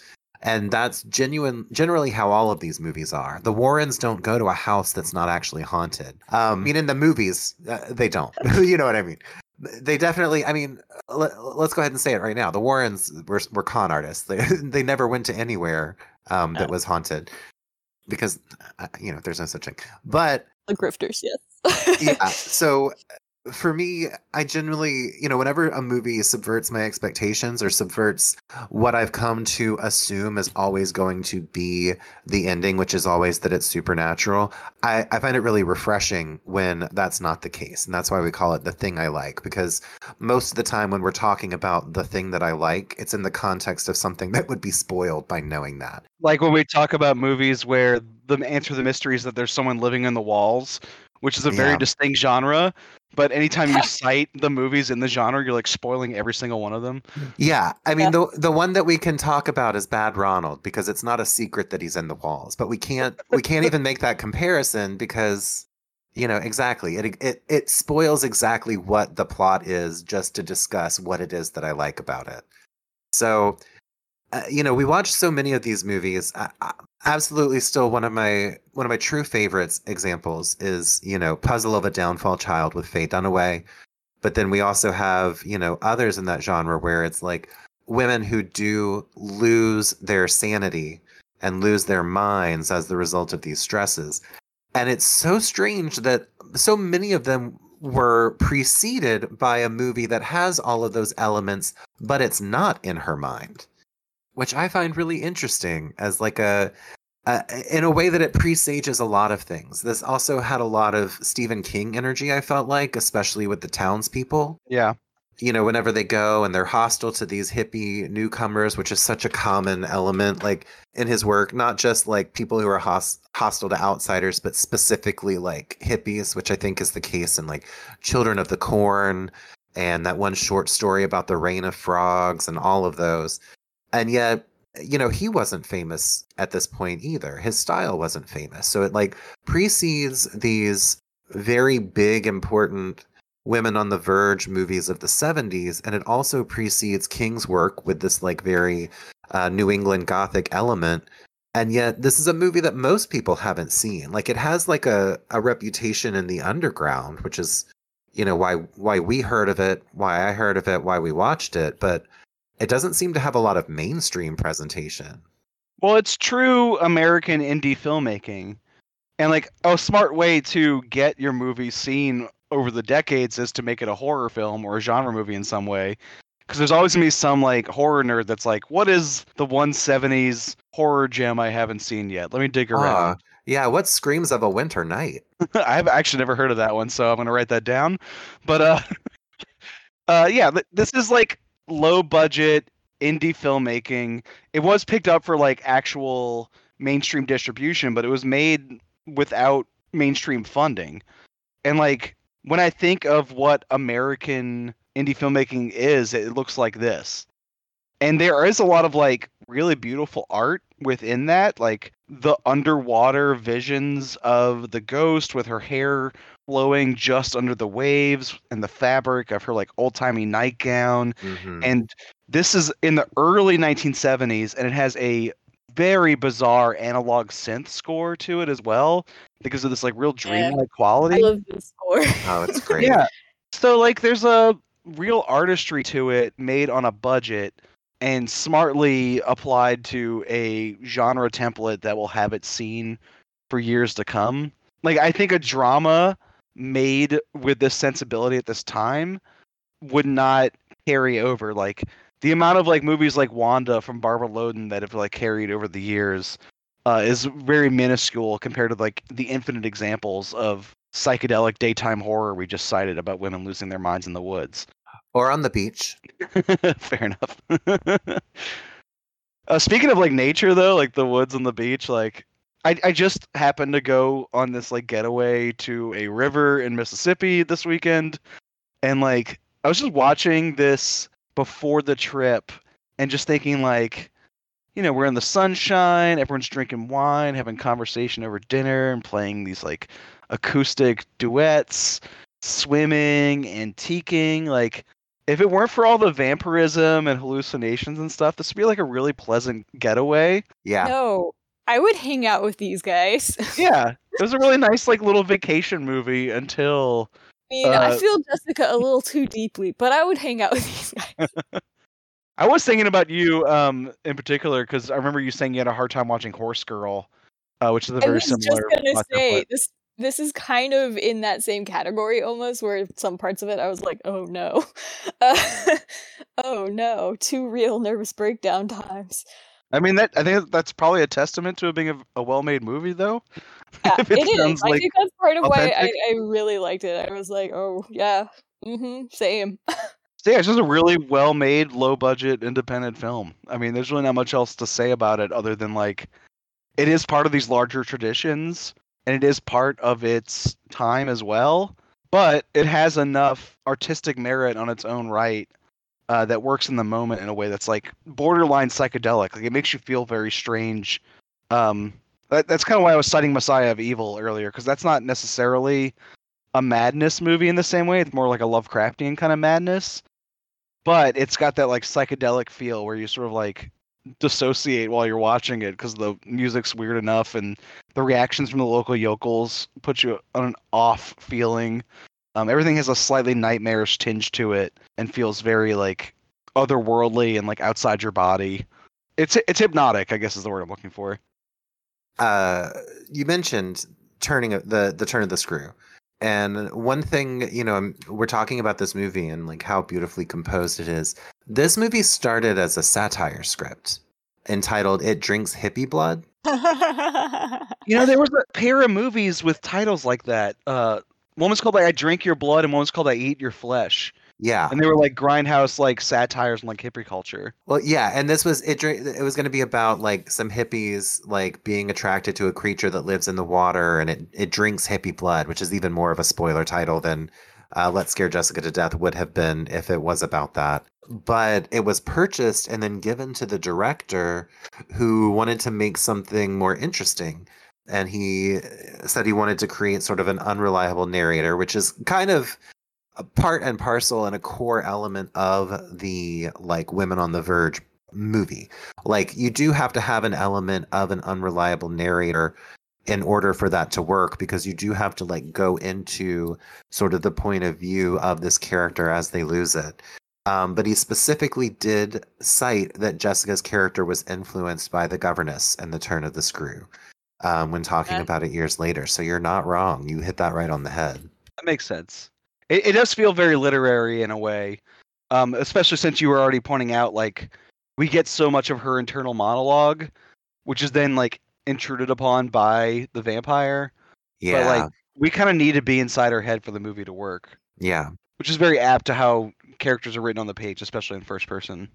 And that's genuine, generally how all of these movies are. The Warrens don't go to a house that's not actually haunted. Um, I mean, in the movies, uh, they don't. <laughs> you know what I mean? They definitely. I mean, let, us go ahead and say it right now. The Warrens were, were con artists. They <laughs> they never went to anywhere um, that was haunted because uh, you know there's no such thing. But the grifters, yes. yeah. So <laughs> for me, I generally, you know, whenever a movie subverts my expectations or subverts what I've come to assume is always going to be the ending, which is always that it's supernatural, I, I find it really refreshing when that's not the case. And that's why we call it the thing I like, because most of the time when we're talking about the thing that I like, it's in the context of something <laughs> that would be spoiled by knowing that. Like when we talk about movies where the answer to the mystery is that there's someone living in the walls which is a very yeah. distinct genre. But anytime you <laughs> cite the movies in the genre, you're like spoiling every single one of them. Yeah, I mean yeah. the the one that we can talk about is Bad Ronald because it's not a secret that he's in the walls. But we can't we can't even make that comparison because you know exactly it it it spoils exactly what the plot is just to discuss what it is that I like about it. So uh, you know, we watch so many of these movies. I, I, absolutely, still one of my one of my true favorites examples is you know Puzzle of a Downfall Child with Faye Dunaway. But then we also have you know others in that genre where it's like women who do lose their sanity and lose their minds as the result of these stresses. And it's so strange that so many of them were preceded by a movie that has all of those elements, but it's not in her mind which I find really interesting as like a uh, in a way that it presages a lot of things. This also had a lot of Stephen King energy. I felt like, especially with the townspeople. Yeah. You know, whenever they go and they're hostile to these hippie newcomers, which is such a common element, like in his work, not just like people who are hos- hostile to outsiders, but specifically like hippies, which I think is the case in like Children of the Corn and that one short story about the Rain of Frogs and all of those and yet you know he wasn't famous at this point either. His style wasn't famous. So it like precedes these very big important women on the verge movies of the 70s and it also precedes king's work with this like very uh, new england gothic element. And yet this is a movie that most people haven't seen. Like it has like a, a reputation in the underground which is you know why why we heard of it why i heard of it why we watched it. But it doesn't seem to have a lot of mainstream presentation. Well, it's true American indie filmmaking. And like a smart way to get your movie seen over the decades is to make it a horror film or a genre movie in some way. Because there's always gonna be some like horror nerd that's like, what is the 170s horror gem I haven't seen yet? Let me dig around. Uh, yeah, what screams of a winter night? <laughs> I've actually never heard of that one, so I'm gonna write that down. But uh, <laughs> uh, yeah, this is like low budget indie filmmaking. It was picked up for like actual mainstream distribution, but it was made without mainstream funding. And like when I think of what American indie filmmaking is, it looks like this. And there is a lot of like really beautiful art within that, like the underwater visions of the ghost with her hair flowing just under the waves and the fabric of her like old timey nightgown. Mm-hmm. And this is in the early 1970s, and it has a very bizarre analog synth score to it as well because of this like real dreamlike yeah. quality. I love this score. oh, it's <laughs> great. yeah. So like there's a real artistry to it made on a budget and smartly applied to a genre template that will have it seen for years to come. Like I think a drama made with this sensibility at this time would not carry over like the amount of like movies like Wanda from Barbara Loden that have like carried over the years uh, is very minuscule compared to like the infinite examples of psychedelic daytime horror we just cited about women losing their minds in the woods. Or on the beach. <laughs> Fair enough. <laughs> uh, speaking of like nature though, like the woods and the beach, like I I just happened to go on this like getaway to a river in Mississippi this weekend, and like I was just watching this before the trip and just thinking like you know, we're in the sunshine, everyone's drinking wine, having conversation over dinner, and playing these like acoustic duets, swimming, antiquing. Like, if it weren't for all the vampirism and hallucinations and stuff, this would be like a really pleasant getaway. Yeah. No, I would hang out with these guys. <laughs> Yeah, it was a really nice like little vacation movie until I mean, I Uh, feel Jessica a little too deeply, but I would hang out with <laughs> these guys. <laughs> I was thinking about you um in particular because I remember you saying you had a hard time watching Horse Girl, uh, which is a I very was just gonna say this. This is kind of in that same category almost, where some parts of it I was like, "Oh no, uh, oh no," two real nervous breakdown times. I mean that I think that's probably a testament to it being a, a well-made movie, though. <laughs> Yeah, it it is. sounds I like think that's part of why I. I really liked it. I was like, "Oh yeah, mm-hmm, same." <laughs> So yeah, it's just a really well-made, low-budget, independent film. I mean, there's really not much else to say about it other than like, it is part of these larger traditions, and it is part of its time as well. But it has enough artistic merit on its own right uh, that works in the moment in a way that's like borderline psychedelic. Like it makes you feel very strange. Um, that, that's kind of why I was citing Messiah of Evil earlier, because that's not necessarily a madness movie in the same way. It's more like a Lovecraftian kind of madness, but it's got that like psychedelic feel where you sort of like dissociate while you're watching it because the music's weird enough and the reactions from the local yokels put you on an off feeling. Um, everything has a slightly nightmarish tinge to it and feels very like otherworldly and like outside your body. It's it's hypnotic, I guess is the word I'm looking for. uh, you mentioned turning the the turn of the screw, and one thing you know we're talking about this movie and like how beautifully composed it is. This movie started as a satire script entitled "It Drinks Hippie Blood." <laughs> You know, there was a pair of movies with titles like that. Uh, one was called like "I Drink Your Blood" and one was called "I Eat Your Flesh," Yeah, and they were like grindhouse like satires and like hippie culture. well, yeah, and this was it. drink- It was going to be about like some hippies like being attracted to a creature that lives in the water, and it it drinks hippie blood, which is even more of a spoiler title than uh, "Let's Scare Jessica to Death" would have been if it was about that. But it was purchased and then given to the director, who wanted to make something more interesting. And he said he wanted to create sort of an unreliable narrator, which is kind of a part and parcel and a core element of the like women on the verge movie. Like you do have to have an element of an unreliable narrator in order for that to work because you do have to like go into sort of the point of view of this character as they lose it. Um, but he specifically did cite that jessica's character was influenced by the governess and the turn of the screw um, when talking Okay. about it years later so you're not wrong you hit that right on the head That makes sense. It, it does feel very literary in a way, um, especially since you were already pointing out like we get so much of her internal monologue, which is then like intruded upon by the vampire. yeah But like we kind of need to be inside her head for the movie to work, yeah which is very apt to how characters are written on the page, especially in first person.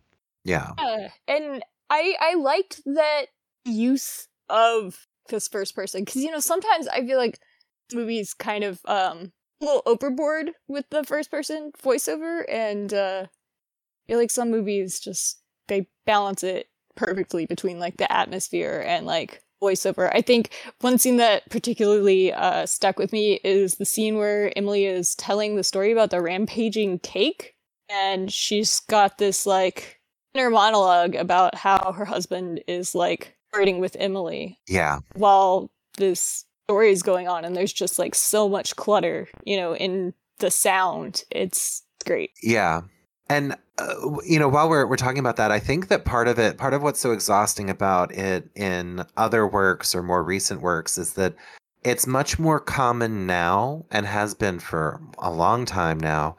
yeah Yeah, and I I liked that use of this first person because you know sometimes I feel like movies kind of um a little overboard with the first person voiceover, and uh, I feel like some movies just they balance it perfectly between like the atmosphere and like voiceover. I think one scene that particularly uh, stuck with me is the scene where Emily is telling the story about the rampaging cake, and she's got this like inner monologue about how her husband is like flirting with Emily yeah while this story is going on and there's just like so much clutter you know in the sound it's It's great. Yeah. And uh, you know, while we're we're talking about that, I think that part of it, part of what's so exhausting about it in other works or more recent works is that it's much more common now and has been for a long time now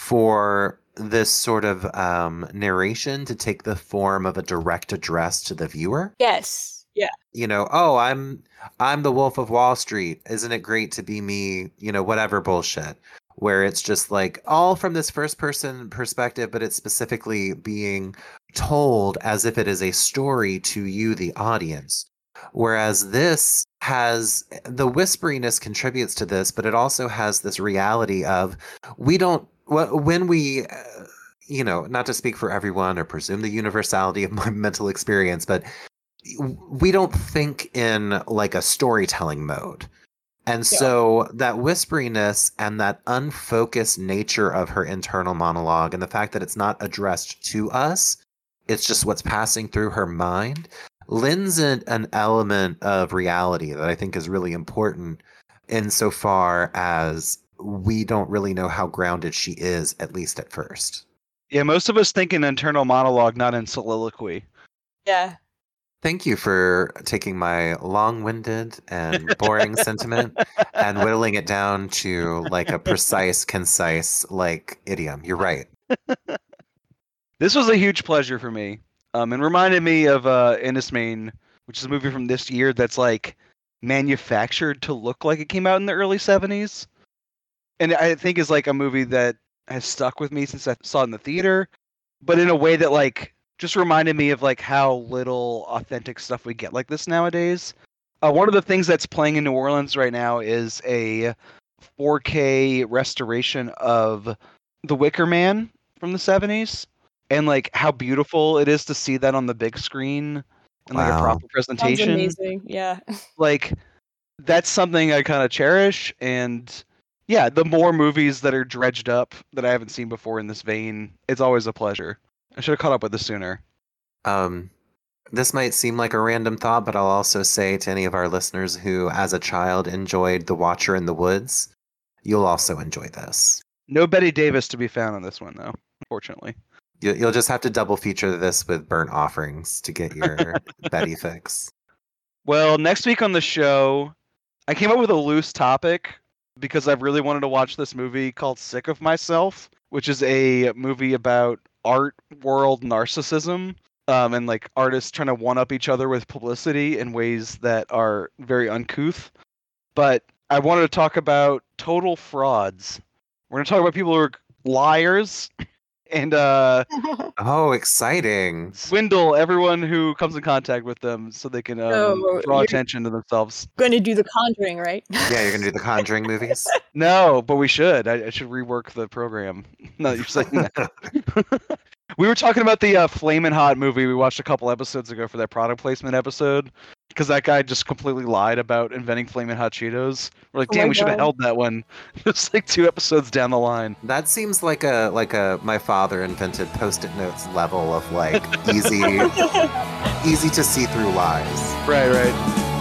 for this sort of um, narration to take the form of a direct address to the viewer. Yes. Yeah. You know, oh, I'm I'm the Wolf of Wall Street. Isn't it great to be me? You know, whatever bullshit. Where it's just like all from this first person perspective, but it's specifically being told as if it is a story to you, the audience. Whereas this has the whisperiness contributes to this, but it also has this reality of we don't when we uh, you know not to speak for everyone or presume the universality of <laughs> my mental experience but we don't think in like a storytelling mode and yeah. so that whisperiness and that unfocused nature of her internal monologue and the fact that it's not addressed to us it's just what's passing through her mind lends in an element of reality that i think is really important insofar as we don't really know how grounded she is, at least at first. Yeah, most of us think in internal monologue, not in soliloquy. Yeah. Thank you for taking my long winded and boring sentiment and whittling it down to like a precise, concise, like idiom. You're right. <laughs> this was a huge pleasure for me. Um, and reminded me of uh, Enys Men, which is a movie from this year that's like manufactured to look like it came out in the early 70s and I think is like a movie that has stuck with me since I saw it in the theater, but in a way that like just reminded me of like how little authentic stuff we get like this nowadays. Uh, one of the things that's playing in New Orleans right now is a 4K restoration of The Wicker Man from the 70s, and like how beautiful it is to see that on the big screen and wow. like a proper presentation. Sounds amazing, yeah. <laughs> Like that's something I kind of cherish, and yeah, the more movies that are dredged up that I haven't seen before in this vein, it's always a pleasure. I should have caught up with this sooner. Um, this might seem like a random thought, but I'll also say to any of our listeners who, as a child, enjoyed The Watcher in the Woods, you'll also enjoy this. No Bette Davis to be found on this one, though, unfortunately. You'll just have to double feature this with burnt offerings to get your <laughs> Bette fix. Well, next week on the show, I came up with a loose topic because I've really wanted to watch this movie called Sick of Myself, which is a movie about art world narcissism um, and like artists trying to one up each other with publicity in ways that are very uncouth. But I wanted to talk about total frauds. We're going to talk about people who are liars and uh <laughs> oh exciting. Swindle everyone who comes in contact with them so they can um, oh, draw attention to themselves. going to do the conjuring right? Yeah you're going to do the conjuring movies? <laughs> No but we should. I, I should rework the program <laughs> no you're saying that we were talking about the uh, flaming hot movie we watched a couple episodes ago for that product placement episode because that guy just completely lied about inventing flaming hot Cheetos. We're like, oh damn, we should have held that one. <laughs> Just like two episodes down the line. That seems like a like a my father invented post-it notes level of like easy, <laughs> easy to see through lies. Right, right.